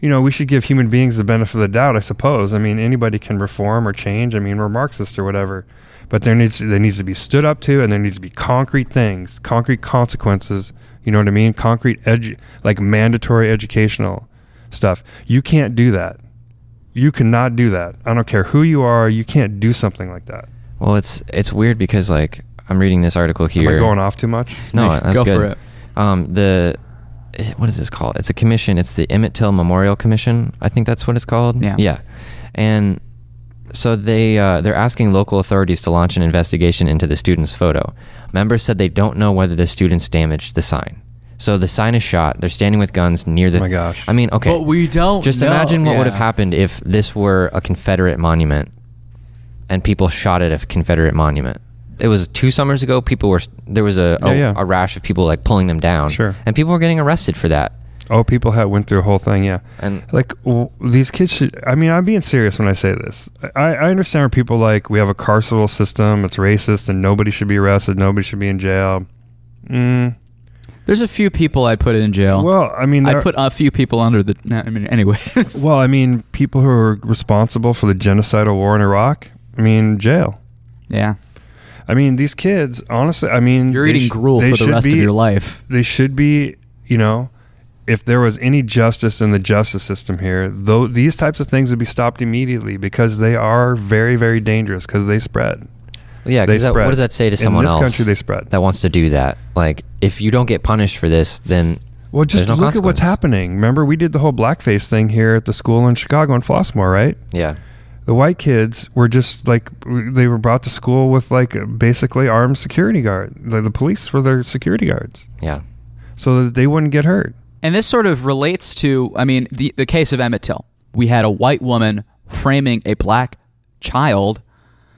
Speaker 3: you know, we should give human beings the benefit of the doubt. I suppose. I mean, anybody can reform or change. I mean, we're Marxist or whatever, but there needs there needs to be stood up to, and there needs to be concrete things, concrete consequences. You know what I mean? Concrete edu- like mandatory educational stuff. You can't do that. You cannot do that. I don't care who you are. You can't do something like that.
Speaker 2: well, it's it's weird because like I'm reading this article here.
Speaker 3: Am I going off too much?
Speaker 2: No, that's
Speaker 1: Go
Speaker 2: good.
Speaker 1: for it.
Speaker 2: Um, the eh, what is this called? It's a commission. It's the Emmett Till Memorial Commission. I think that's what it's called.
Speaker 1: Yeah.
Speaker 2: Yeah. And so they uh, they're asking local authorities to launch an investigation into the student's photo. Members said they don't know whether the students damaged the sign. So the sign is shot. They're standing with guns near the.
Speaker 3: Oh my gosh.
Speaker 2: I mean, okay.
Speaker 1: But we don't
Speaker 2: Just
Speaker 1: know.
Speaker 2: imagine what would have happened if this were a Confederate monument, and people shot at a Confederate monument. It was two summers ago. People were there was a a,
Speaker 3: Yeah, yeah.
Speaker 2: a rash of people like pulling them down.
Speaker 3: Sure.
Speaker 2: And people were getting arrested for that.
Speaker 3: Oh, people have went through a whole thing. Yeah.
Speaker 2: And
Speaker 3: like w- these kids should i mean i'm being serious when i say this I, I understand where people like we have a carceral system it's racist and nobody should be arrested nobody should be in jail mm,
Speaker 1: There's a few people I'd put in jail.
Speaker 3: well i mean
Speaker 1: I'd put a few people under the. no, I mean, anyways.
Speaker 3: well i mean people who are responsible for the genocidal war in iraq i mean jail
Speaker 1: yeah.
Speaker 3: i mean these kids honestly i mean
Speaker 1: You're eating
Speaker 3: sh-
Speaker 1: gruel for the rest
Speaker 3: be-
Speaker 1: of your life.
Speaker 3: they should be you know if there was any justice in the justice system here, though these types of things would be stopped immediately because they are very, very dangerous because they spread.
Speaker 2: yeah,
Speaker 3: They
Speaker 2: that,
Speaker 3: spread.
Speaker 2: what does that say to
Speaker 3: In
Speaker 2: someone
Speaker 3: this
Speaker 2: else
Speaker 3: country, they spread.
Speaker 2: that wants to do that? Like, if you don't get punished for this, then
Speaker 3: Well, just
Speaker 2: no
Speaker 3: look at what's happening. Remember, we did the whole blackface thing here at the school in Chicago in Flossmoor, right?
Speaker 2: Yeah.
Speaker 3: The white kids were just like they were brought to school with like basically armed security guard. The, the police were their security guards,
Speaker 2: Yeah.
Speaker 3: so that they wouldn't get hurt.
Speaker 1: And this sort of relates to, I mean, the, the case of Emmett Till. We had a white woman framing a black child,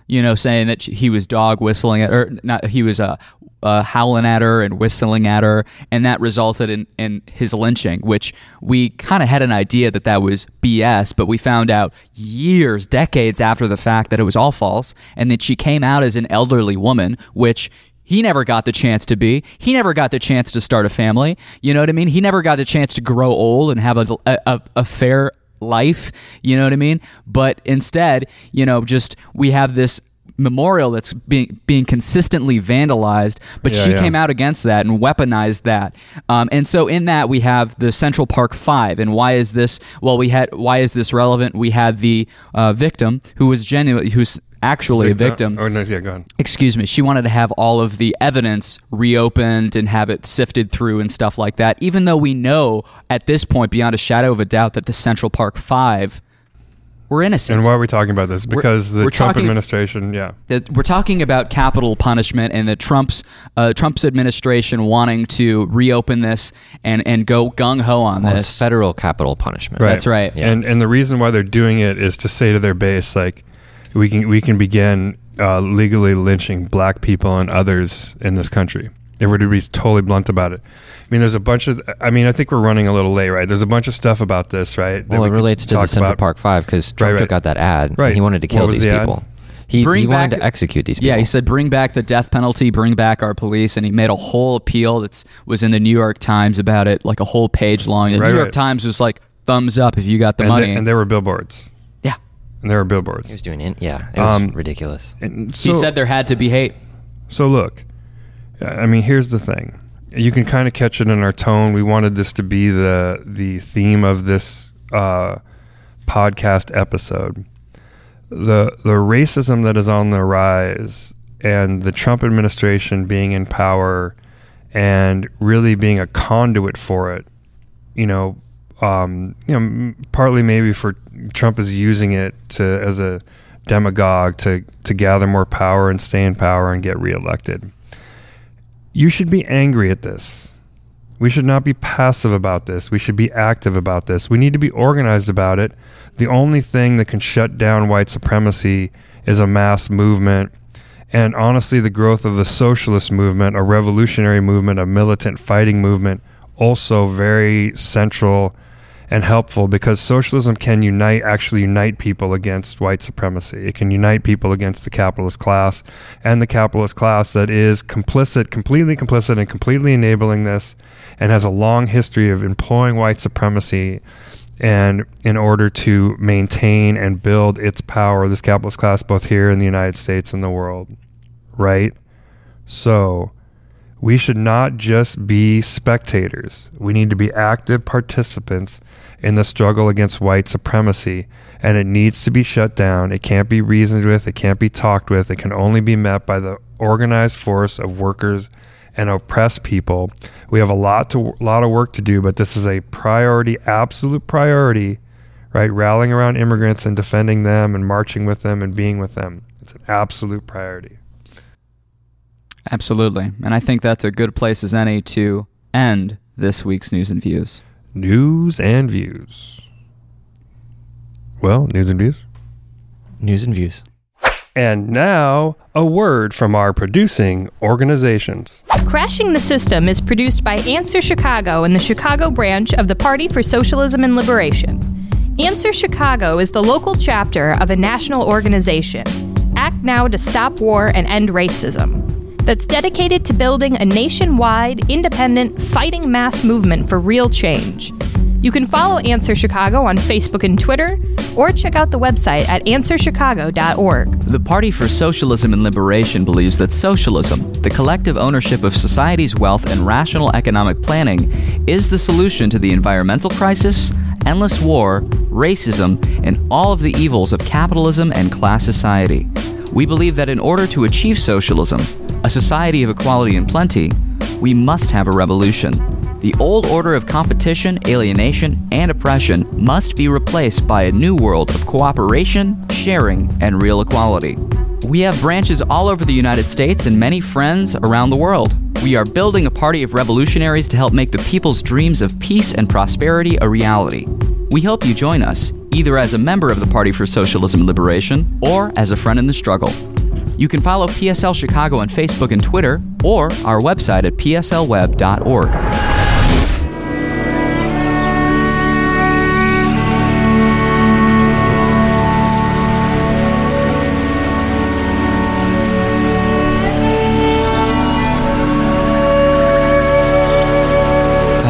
Speaker 1: you know, saying that he was dog whistling at her, not, he was uh, uh, howling at her and whistling at her, and that resulted in, in his lynching, which we kind of had an idea that that was BS, but we found out years, decades after the fact that it was all false, and that she came out as an elderly woman, which He never got the chance to be. He never got the chance to start a family. You know what I mean? He never got a chance to grow old and have a, a, a fair life. You know what I mean? But instead, you know, just we have this memorial that's being being consistently vandalized but
Speaker 3: Yeah,
Speaker 1: she
Speaker 3: yeah.
Speaker 1: came out against that and weaponized that um, and so in that we have the central park five and why is this well we had why is this relevant we had the uh, victim who was genuine who's actually a victim
Speaker 3: Oh, no, yeah, go on.
Speaker 1: excuse me, she wanted to have all of the evidence reopened and have it sifted through and stuff like that, even though we know at this point, beyond a shadow of a doubt, that the Central Park Five were innocent.
Speaker 3: And why are we talking about this? Because the
Speaker 1: we're
Speaker 3: Trump
Speaker 1: talking-
Speaker 3: administration, yeah.
Speaker 1: that we're talking about capital punishment and the Trump's uh, Trump's administration wanting to reopen this and, and go gung ho on
Speaker 2: Well,
Speaker 1: this.
Speaker 2: it's federal capital punishment.
Speaker 1: That's right.
Speaker 2: Yeah.
Speaker 3: And and the reason why they're doing it is to say to their base, like, we can we can begin uh, legally lynching black people and others in this country. If we're to be totally blunt about it, I mean, there's a bunch of. I mean, I think we're running a little late, right? There's a bunch of stuff about this, right? that
Speaker 2: Well, it
Speaker 3: could
Speaker 2: relates to the
Speaker 3: talk
Speaker 2: Central
Speaker 3: about.
Speaker 2: Park Five because Trump
Speaker 3: right.
Speaker 2: took out that ad. and
Speaker 3: Right.
Speaker 2: He wanted to kill these
Speaker 3: the ad?
Speaker 2: people. He,
Speaker 1: Bring
Speaker 2: he wanted to execute these people.
Speaker 1: Yeah, he said bring back the death penalty, bring back our police, and he made a whole appeal that was in the New York Times about it, like a whole page long. The
Speaker 3: Right,
Speaker 1: New York
Speaker 3: right.
Speaker 1: Times was like thumbs up if you got the
Speaker 3: and,
Speaker 1: money.
Speaker 3: they- and there were billboards.
Speaker 1: Yeah,
Speaker 3: And there were
Speaker 2: He was doing it. Yeah, it was
Speaker 3: Um,
Speaker 2: ridiculous.
Speaker 3: And
Speaker 1: he said there had to be hate.
Speaker 3: So look, I mean, here's the thing. You can kind of catch it in our tone. We wanted this to be the the theme of this uh, podcast episode. The the racism that is on the rise and the Trump administration being in power and really being a conduit for it. You know, um, you know, partly maybe for Trump is using it to as a demagogue to to gather more power and stay in power and get reelected. You should be angry at this. We should not be passive about this. We should be active about this. We need to be organized about it. The only thing that can shut down white supremacy is a mass movement. And honestly, the growth of the socialist movement, a revolutionary movement, a militant fighting movement, also very central and helpful because socialism can unite, actually unite people against white supremacy. It can unite people against the capitalist class and the capitalist class that is complicit, completely complicit, and completely enabling this and has a long history of employing white supremacy and in order to maintain and build its power, this capitalist class, both here in the United States and the world. Right? So, we should not just be spectators. We need to be active participants in the struggle against white supremacy. And it needs to be shut down. It can't be reasoned with. It can't be talked with. It can only be met by the organized force of workers and oppressed people. We have a lot to lot of work to do, but this is a priority, absolute priority, right? Rallying around immigrants and defending them and marching with them and being with them. It's an absolute priority.
Speaker 1: Absolutely, and I think that's a good place as any to end this week's news and views.
Speaker 3: News and views. Well, news and views.
Speaker 2: News and views.
Speaker 3: And now, a word from our producing organizations.
Speaker 4: Crashing the System is produced by Answer Chicago and the Chicago branch of the Party for Socialism and Liberation. Answer Chicago is the local chapter of a national organization, Act Now to Stop War and End Racism, that's dedicated to building a nationwide, independent, fighting mass movement for real change. You can follow Answer Chicago on Facebook and Twitter, or check out the website at answerchicago.org.
Speaker 1: The Party for Socialism and Liberation believes that socialism, the collective ownership of society's wealth and rational economic planning, is the solution to the environmental crisis, endless war, racism, and all of the evils of capitalism and class society. We believe that in order to achieve socialism, a society of equality and plenty, we must have a revolution. The old order of competition, alienation, and oppression must be replaced by a new world of cooperation, sharing, and real equality. We have branches all over the United States and many friends around the world. We are building a party of revolutionaries to help make the people's dreams of peace and prosperity a reality. We hope you join us, either as a member of the Party for Socialism and Liberation or as a friend in the struggle. You can follow PSL Chicago on Facebook and Twitter or our website at pslweb.org.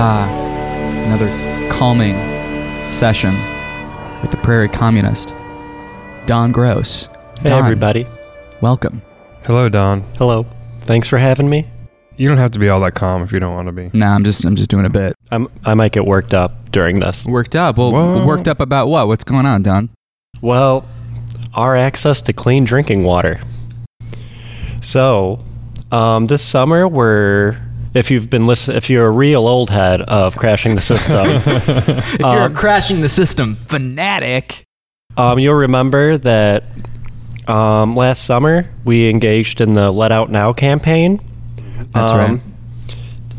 Speaker 1: Ah, calming session Prairie Communist, Don Gross.
Speaker 5: Hey,
Speaker 1: Don,
Speaker 5: everybody.
Speaker 1: Welcome.
Speaker 3: Hello, Don.
Speaker 5: Hello. Thanks for having me.
Speaker 3: You don't have to be all that calm if you don't want to be.
Speaker 1: Nah, I'm just I'm just doing a bit.
Speaker 5: I'm, I might get worked up during this.
Speaker 1: Worked up. Well,
Speaker 3: Whoa.
Speaker 1: worked up about what? What's going on, Don?
Speaker 5: Well, our access to clean drinking water. So, um, this summer we're if you've been listen, if you're a real old head of crashing the system,
Speaker 1: If you're a
Speaker 5: Um,
Speaker 1: crashing the system fanatic,
Speaker 5: um, you'll remember that um, last summer we engaged in the Lead Out Now campaign.
Speaker 1: That's
Speaker 5: Um,
Speaker 1: right.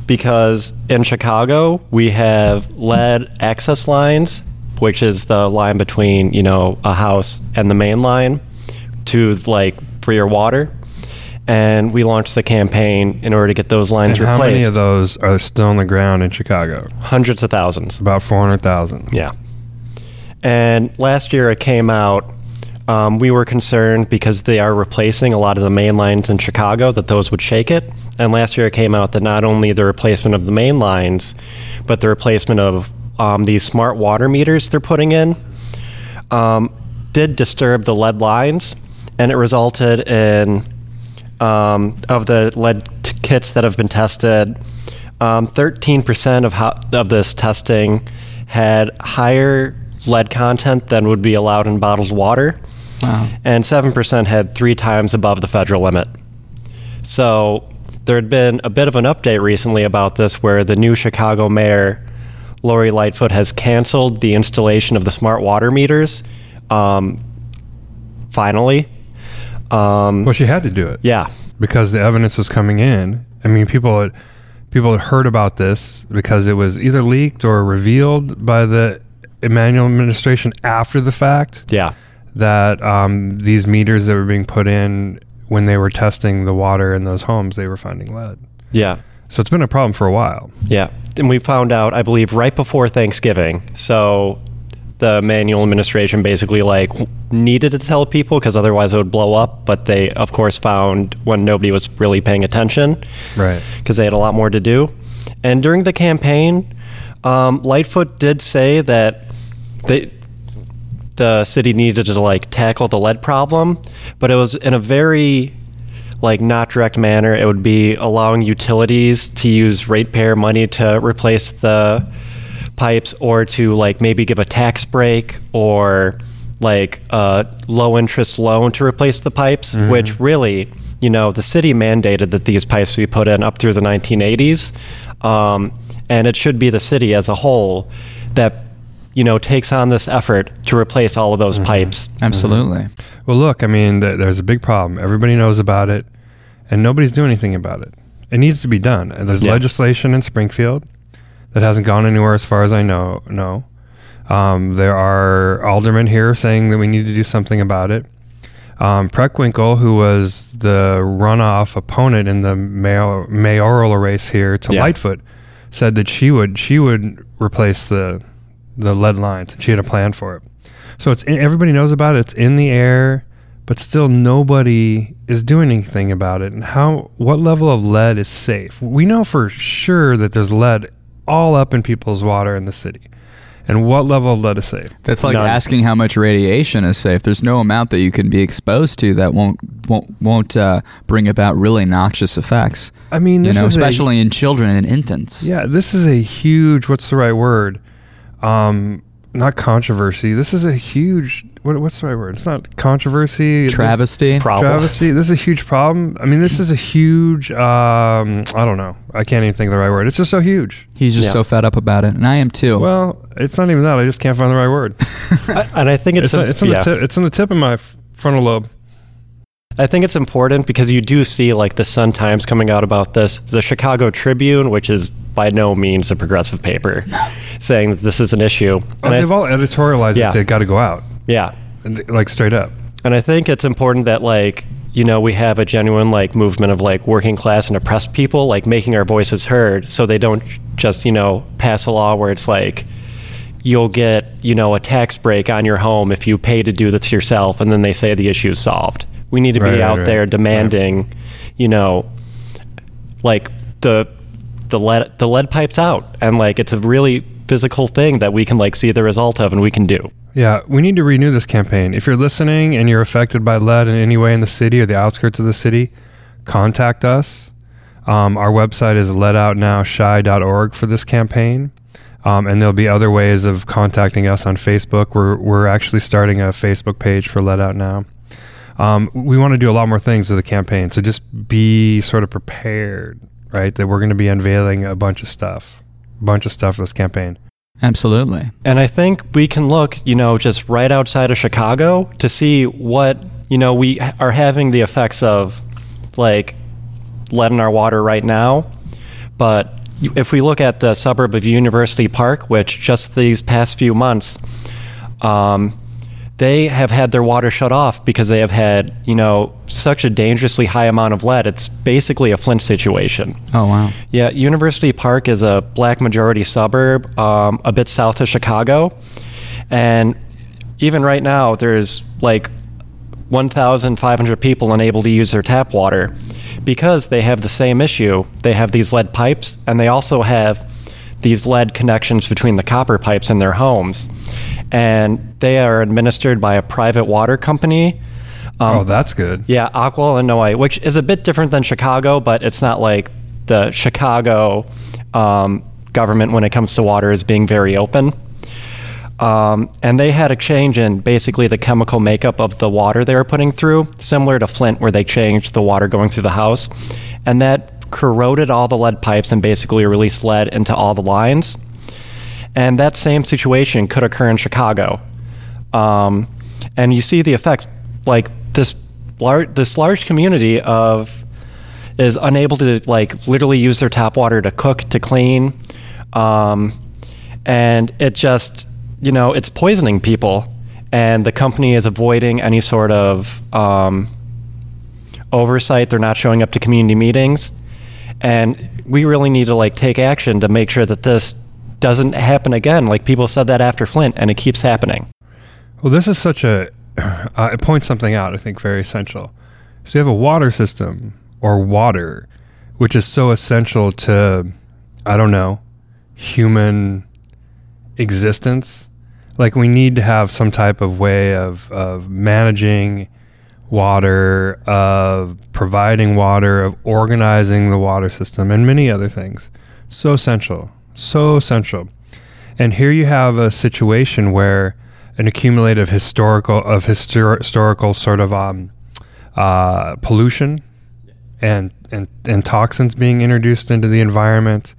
Speaker 5: Because in Chicago, we have lead access lines, which is the line between, you know, a house and the main line to like for your water. And we launched the campaign in order to get those lines
Speaker 3: And how
Speaker 5: replaced.
Speaker 3: many of those are still on the ground in Chicago?
Speaker 5: Hundreds of thousands.
Speaker 3: About 400,000.
Speaker 5: Yeah. And last year it came out. Um, we were concerned because they are replacing a lot of the main lines in Chicago that those would shake it. And last year it came out that not only the replacement of the main lines, but the replacement of um, these smart water meters they're putting in um, did disturb the lead lines, and it resulted in um, of the lead t- kits that have been tested, um, 13% of ho- of this testing had higher lead content than would be allowed in bottled water,
Speaker 1: Wow.
Speaker 5: and 7% had three times above the federal limit. So there had been a bit of an update recently about this, where the new Chicago mayor, Lori Lightfoot, has canceled the installation of the smart water meters. Um, finally, um,
Speaker 3: Well, she had to do it
Speaker 5: yeah,
Speaker 3: because the evidence was coming in. I mean, people had people had heard about this because it was either leaked or revealed by the Emanuel administration after the fact
Speaker 5: yeah,
Speaker 3: that um, these meters that were being put in when they were testing the water in those homes, they were finding lead.
Speaker 5: yeah.
Speaker 3: So it's been a problem for a while.
Speaker 5: Yeah, and we found out, I believe, right before Thanksgiving. So the Emanuel administration basically like needed to tell people because otherwise it would blow up. But they, of course, found when nobody was really paying attention
Speaker 3: Right.
Speaker 5: because they had a lot more to do. And during the campaign, um, Lightfoot did say that they, the city needed to like tackle the lead problem, but it was in a very like not direct manner. It would be allowing utilities to use ratepayer money to replace the pipes, or to like maybe give a tax break or like a low interest loan to replace the pipes, mm-hmm. which really, you know, the city mandated that these pipes be put in up through the 1980s, um, and it should be the city as a whole that you know takes on this effort to replace all of those mm-hmm. pipes. Mm-hmm.
Speaker 1: Absolutely.
Speaker 3: Well, look, I mean, th- there's a big problem. Everybody knows about it, and nobody's doing anything about it. It needs to be done. And there's
Speaker 5: Yeah.
Speaker 3: legislation in Springfield that hasn't gone anywhere, as far as I know. No, um, there are aldermen here saying that we need to do something about it. Um, Preckwinkle, who was the runoff opponent in the mayor- mayoral race here to
Speaker 5: Yeah.
Speaker 3: Lightfoot, said that she would she would replace the the lead lines, she had a plan for it. So it's in, everybody knows about it. It's in the air, but still nobody is doing anything about it. And how? What level of lead is safe? We know for sure that there's lead all up in people's water in the city. And what level of lead is safe?
Speaker 1: That's like
Speaker 5: None.
Speaker 1: asking how much radiation is safe. There's no amount that you can be exposed to that won't won't won't uh, bring about really noxious effects.
Speaker 3: I mean,
Speaker 1: You know,
Speaker 3: is a-
Speaker 1: especially in children and infants.
Speaker 3: Yeah, this is a huge. What's the right word? Um, not controversy. This is a huge. What, what's the right word? It's not controversy.
Speaker 1: Travesty.
Speaker 5: Problem.
Speaker 3: Travesty. This is a huge problem. I mean, this is a huge. Um, I don't know. I can't even think of the right word. It's just so huge.
Speaker 1: He's just
Speaker 5: Yeah.
Speaker 1: so fed up about it, and I am too.
Speaker 3: Well, it's not even that. I just can't find the right word.
Speaker 5: I- and I think it's
Speaker 3: It's a, it's on
Speaker 5: yeah.
Speaker 3: the tip. It's on the tip of my frontal lobe.
Speaker 5: I think it's important because you do see like the Sun Times coming out about this, the Chicago Tribune, which is by no means a progressive paper, saying that this is an issue.
Speaker 3: Oh,
Speaker 5: And
Speaker 3: they've all editorialized
Speaker 5: Yeah.
Speaker 3: that they got to go out,
Speaker 5: yeah,
Speaker 3: and they- like straight up.
Speaker 5: and I think it's important that like you know we have a genuine like movement of like working class and oppressed people like making our voices heard, so they don't just you know pass a law where it's like you'll get you know a tax break on your home if you pay to do this yourself, and then they say the issue is solved. We need to
Speaker 3: Right,
Speaker 5: be
Speaker 3: right,
Speaker 5: out
Speaker 3: right.
Speaker 5: there demanding, you know, like the the lead the lead pipes out, and like it's a really physical thing that we can like see the result of and we can do.
Speaker 3: Yeah, we need to renew this campaign. If you're listening and you're affected by lead in any way in the city or the outskirts of the city, contact us. Um, our website is leadoutnowshy.org for this campaign. Um, and there'll be other ways of contacting us on Facebook. We're, we're actually starting a Facebook page for Lead Out Now. Um, we want to do a lot more things with the campaign. So just be sort of prepared, right? That we're going to be unveiling a bunch of stuff, a bunch of stuff for this campaign.
Speaker 1: Absolutely.
Speaker 5: And I think we can look, you know, just right outside of Chicago to see what, you know, we are having the effects of like lead in our water right now. But if we look at the suburb of University Park, which just these past few months, um, they have had their water shut off because they have had, you know, such a dangerously high amount of lead. It's basically a Flint situation.
Speaker 1: Oh, wow.
Speaker 5: Yeah, University Park is a black majority suburb, um, a bit south of Chicago, and even right now, there's like 1,500 people unable to use their tap water because they have the same issue. They have these lead pipes, and they also have these lead connections between the copper pipes in their homes, and they are administered by a private water company. Um,
Speaker 3: oh, that's good.
Speaker 5: yeah, Aqua, Illinois, which is a bit different than Chicago, but it's not like the Chicago um, government when it comes to water is being very open. Um, and they had a change in basically the chemical makeup of the water they were putting through, similar to Flint, where they changed the water going through the house. And that corroded all the lead pipes and basically released lead into all the lines. And that same situation could occur in Chicago. Um, and you see the effects, like this large, this large community of is unable to like literally use their tap water to cook, to clean, um, and it just you know it's poisoning people, and the company is avoiding any sort of um, oversight. They're not showing up to community meetings, and we really need to like take action to make sure that this doesn't happen again. Like people said that after Flint, and it keeps happening.
Speaker 3: Well, this is such a. Uh, it points something out, I think, very essential. So you have a water system or water, which is so essential to, I don't know, human existence. Like we need to have some type of way of, of managing water, of providing water, of organizing the water system, and many other things. So essential. So essential. And here you have a situation where an accumulative historical of histor- historical sort of um, uh, pollution and, and and toxins being introduced into the environment.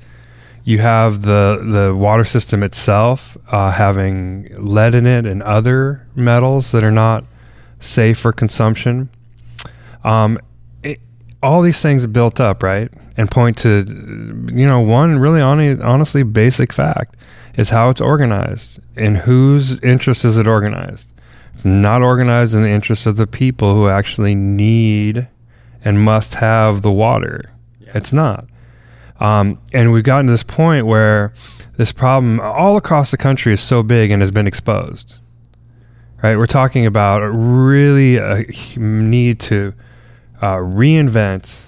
Speaker 3: You have the the water system itself uh, having lead in it and other metals that are not safe for consumption. Um, it, all these things built up, right, and point to you know one really hon- honestly basic fact is how it's organized and whose interest is it organized. It's not organized in the interest of the people who actually need and must have the water. It's not. Um, and we've gotten to this point where this problem all across the country is so big and has been exposed. Right? We're talking about really a need to uh, reinvent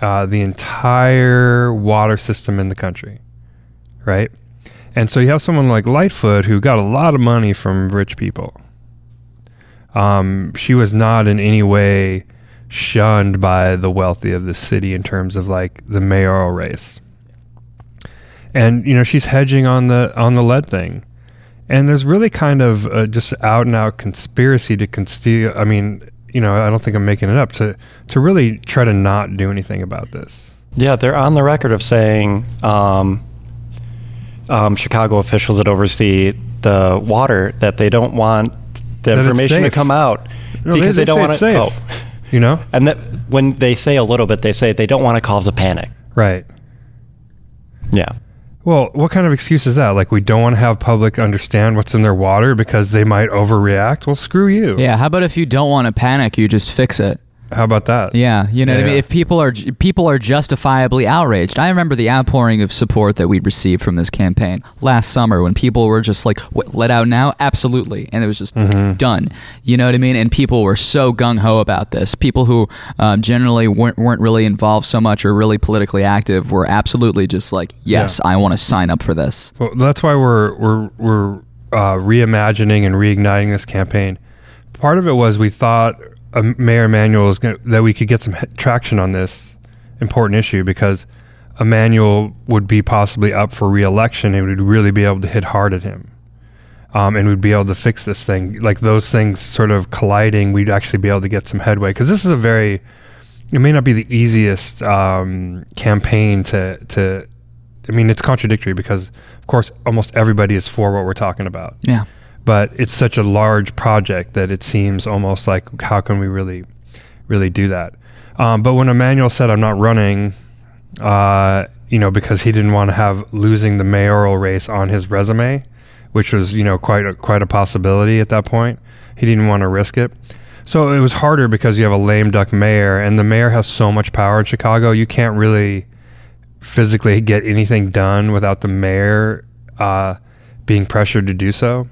Speaker 3: uh, the entire water system in the country. Right? And so you have someone like Lightfoot who got a lot of money from rich people. Um, she was not in any way shunned by the wealthy of the city in terms of like the mayoral race. And you know she's hedging on the on the lead thing, and there's really kind of uh, just out and out conspiracy to conceal. I mean, you know, I don't think I'm making it up to to really try to not do anything about this.
Speaker 5: Yeah, they're on the record of saying um, um, Chicago officials that oversee the water that they don't want the
Speaker 3: That
Speaker 5: information to come out
Speaker 3: No,
Speaker 5: because
Speaker 3: they
Speaker 5: they, don't want to. Oh,
Speaker 3: You know,
Speaker 5: and that when they say a little bit, they say they don't want to cause a panic.
Speaker 3: right?
Speaker 5: Yeah.
Speaker 3: Well, what kind of excuse is that? Like we don't want to have public understand what's in their water because they might overreact. Well, screw you.
Speaker 1: Yeah, how about if you don't want to panic, you just fix it?
Speaker 3: How about that?
Speaker 1: Yeah, you know what I mean.
Speaker 3: Yeah.
Speaker 1: If people are people are justifiably outraged, I remember the outpouring of support that we received from this campaign last summer when people were just like, what, "Lead out now, absolutely," and it was just
Speaker 3: Mm-hmm.
Speaker 1: done. You know what I mean? And people were so gung ho about this. People who um, generally weren't weren't really involved so much or really politically active were absolutely just like, "Yes, I want to sign up for this."
Speaker 3: Well, that's why we're we're we're uh, reimagining and reigniting this campaign. Part of it was we thought uh, Mayor Emanuel is gonna, that we could get some traction on this important issue because Emanuel would be possibly up for reelection and would really be able to hit hard at him. Um, and we'd be able to fix this thing. Like those things sort of colliding, we'd actually be able to get some headway. Because this is a very, it may not be the easiest um, campaign to to. I mean, it's contradictory because, of course, almost everybody is for what we're talking about
Speaker 1: Yeah.
Speaker 3: But it's such a large project that it seems almost like how can we really really do that um, but when Emanuel said i'm not running uh, you know because he didn't want to have losing the mayoral race on his resume which was you know quite a, quite a possibility at that point he didn't want to risk it so it was harder because you have a lame duck mayor and the mayor has so much power in chicago you can't really physically get anything done without the mayor uh, being pressured to do so.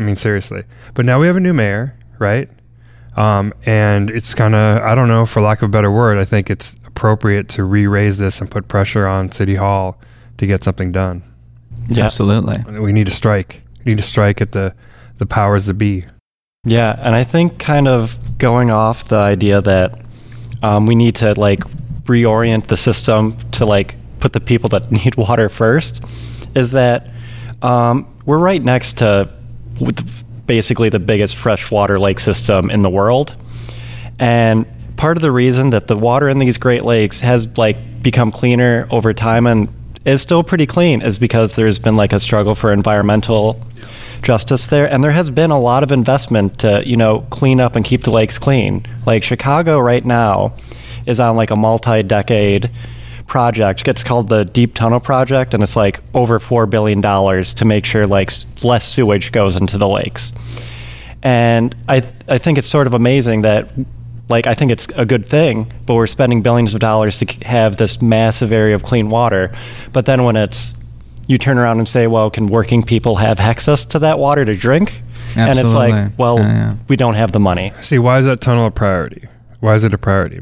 Speaker 3: I mean, seriously. But now we have a new mayor, right? Um, and it's kind of, I don't know, for lack of a better word, I think it's appropriate to re raise this and put pressure on City Hall to get something done.
Speaker 5: Yeah.
Speaker 1: Absolutely.
Speaker 3: We need to strike. We need to strike at the, the powers that be.
Speaker 5: Yeah, and I think kind of going off the idea that um, we need to like reorient the system to like put the people that need water first is that um, we're right next to with basically the biggest freshwater lake system in the world, and part of the reason that the water in these Great Lakes has like become cleaner over time and is still pretty clean is because there's been like a struggle for environmental justice there. And there has been a lot of investment to you know clean up and keep the lakes clean. Like chicago right now is on like a multi-decade project gets called the deep tunnel project and it's like over four billion dollars to make sure like less sewage goes into the lakes and I th- I think it's sort of amazing that like I think it's a good thing, but we're spending billions of dollars to have this massive area of clean water. But then when it's you turn around and say, well, can working people have access to that water to drink? And it's like, well,
Speaker 1: Yeah, yeah.
Speaker 5: we don't have the money.
Speaker 3: See, why is that tunnel a priority? Why is it a priority?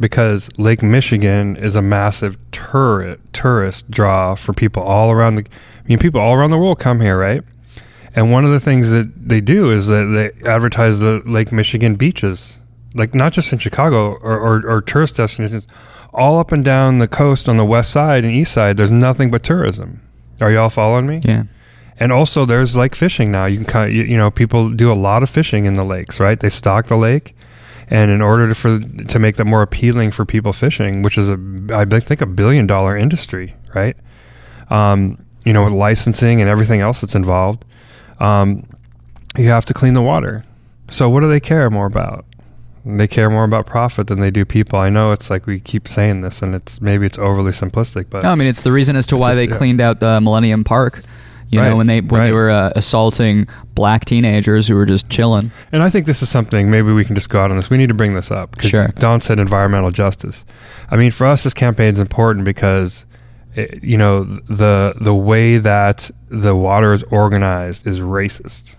Speaker 3: Because Lake Michigan is a massive tour- tourist draw for people all around the. I mean, people all around the world come here, right? And one of the things that they do is that they advertise the Lake Michigan beaches, like not just in Chicago or, or, or tourist destinations, all up and down the coast on the west side and east side. There's nothing but tourism. Are y'all following me?
Speaker 1: Yeah.
Speaker 3: And also, there's like fishing now. You can, kind you, you know, people do a lot of fishing in the lakes, right? They stock the lake, and in order to for to make that more appealing for people fishing, which is a I think a billion dollar industry, right? Um, you know, with licensing and everything else that's involved, um, you have to clean the water. So, what do they care more about? They care more about profit than they do people. I know it's like we keep saying this, and it's maybe it's overly simplistic, but
Speaker 1: No, I mean it's the reason as to why
Speaker 3: just-
Speaker 1: they
Speaker 3: yeah.
Speaker 1: cleaned out uh, Millennium Park. You know when they when they were uh, assaulting black teenagers who were just chilling.
Speaker 3: And I think this is something maybe we can just go out on this. We need to bring this up because
Speaker 1: Sure.
Speaker 3: Don said environmental justice. I mean, for us, this campaign is important because it, you know the the way that the water is organized is racist.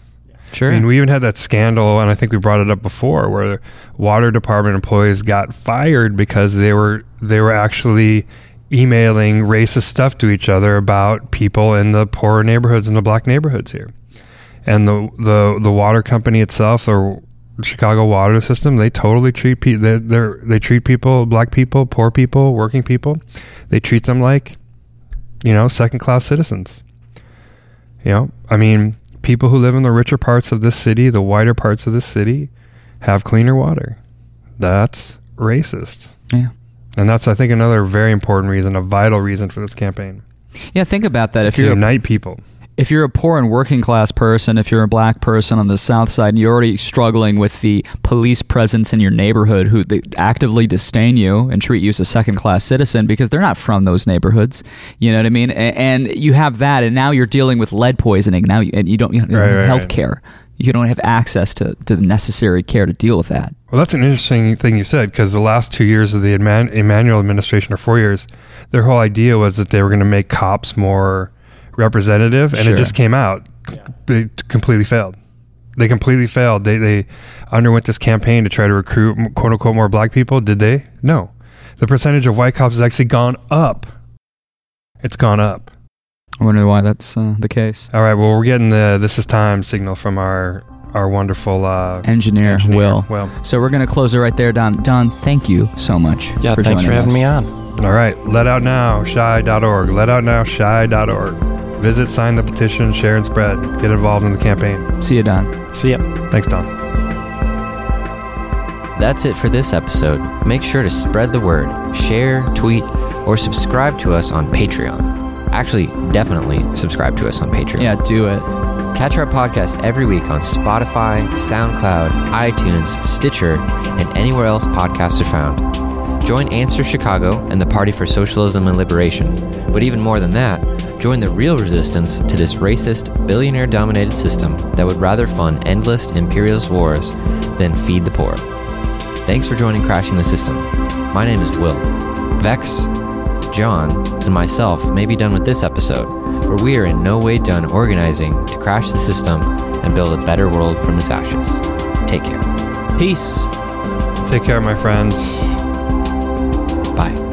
Speaker 1: Sure.
Speaker 3: I mean, we even had that scandal, and I think we brought it up before, where water department employees got fired because they were they were actually emailing racist stuff to each other about people in the poorer neighborhoods and the black neighborhoods here. And the the the water company itself, or Chicago water system, they totally treat people they they they treat people, black people, poor people, working people, they treat them like you know second class citizens. You know, I mean, people who live in the richer parts of this city, the whiter parts of this city, have cleaner water. That's racist.
Speaker 1: yeah.
Speaker 3: And that's, I think, another very important reason, a vital reason for this campaign.
Speaker 1: Yeah, think about that. If you're a,
Speaker 3: unite people.
Speaker 1: if you're a poor and working class person, if you're a black person on the south side, and you're already struggling with the police presence in your neighborhood who they actively disdain you and treat you as a second class citizen because they're not from those neighborhoods. You know what I mean? And you have that, and now you're dealing with lead poisoning now, you- and you don't you
Speaker 3: Right, right,
Speaker 1: have health
Speaker 3: right.
Speaker 1: Care. You don't have access to, to the necessary care to deal with that.
Speaker 3: Well, that's an interesting thing you said because the last two years of the Emanuel administration, or four years, their whole idea was that they were going to make cops more representative, and
Speaker 1: Sure.
Speaker 3: it just came out. It completely failed. They completely failed. They they underwent this campaign to try to recruit quote unquote more black people. Did they? No. The percentage of white cops has actually gone up. It's gone up.
Speaker 1: I wonder why that's uh, the case.
Speaker 3: All right. Well, we're getting the this is time signal from our our wonderful uh,
Speaker 1: Engineer,
Speaker 3: engineer.
Speaker 1: Will.
Speaker 3: Well,
Speaker 1: So we're going to close it right there, Don. Don, thank you so much.
Speaker 5: Yeah,
Speaker 1: for
Speaker 5: thanks for having
Speaker 1: us.
Speaker 5: me on.
Speaker 3: All right, lead out now, shy.org. Lead out now, shy.org. Visit, sign the petition, share and spread. Get involved in the campaign.
Speaker 1: See you, Don.
Speaker 5: See ya.
Speaker 3: Thanks, Don.
Speaker 2: That's it for this episode. Make sure to spread the word, share, tweet, or subscribe to us on Patreon. Actually, definitely subscribe to us on Patreon.
Speaker 1: Yeah, do it.
Speaker 2: Catch our podcast every week on Spotify, SoundCloud, iTunes, Stitcher, and anywhere else podcasts are found. Join Answer Chicago and the Party for Socialism and Liberation. But even more than that, join the real resistance to this racist, billionaire dominated system that would rather fund endless imperialist wars than feed the poor. Thanks for joining Crashing the System. My name is Will. Vex, John, and myself may be done with this episode, but we are in no way done organizing to crash the system and build a better world from its ashes. Take care.
Speaker 1: Peace.
Speaker 3: Take care, my friends.
Speaker 2: Bye.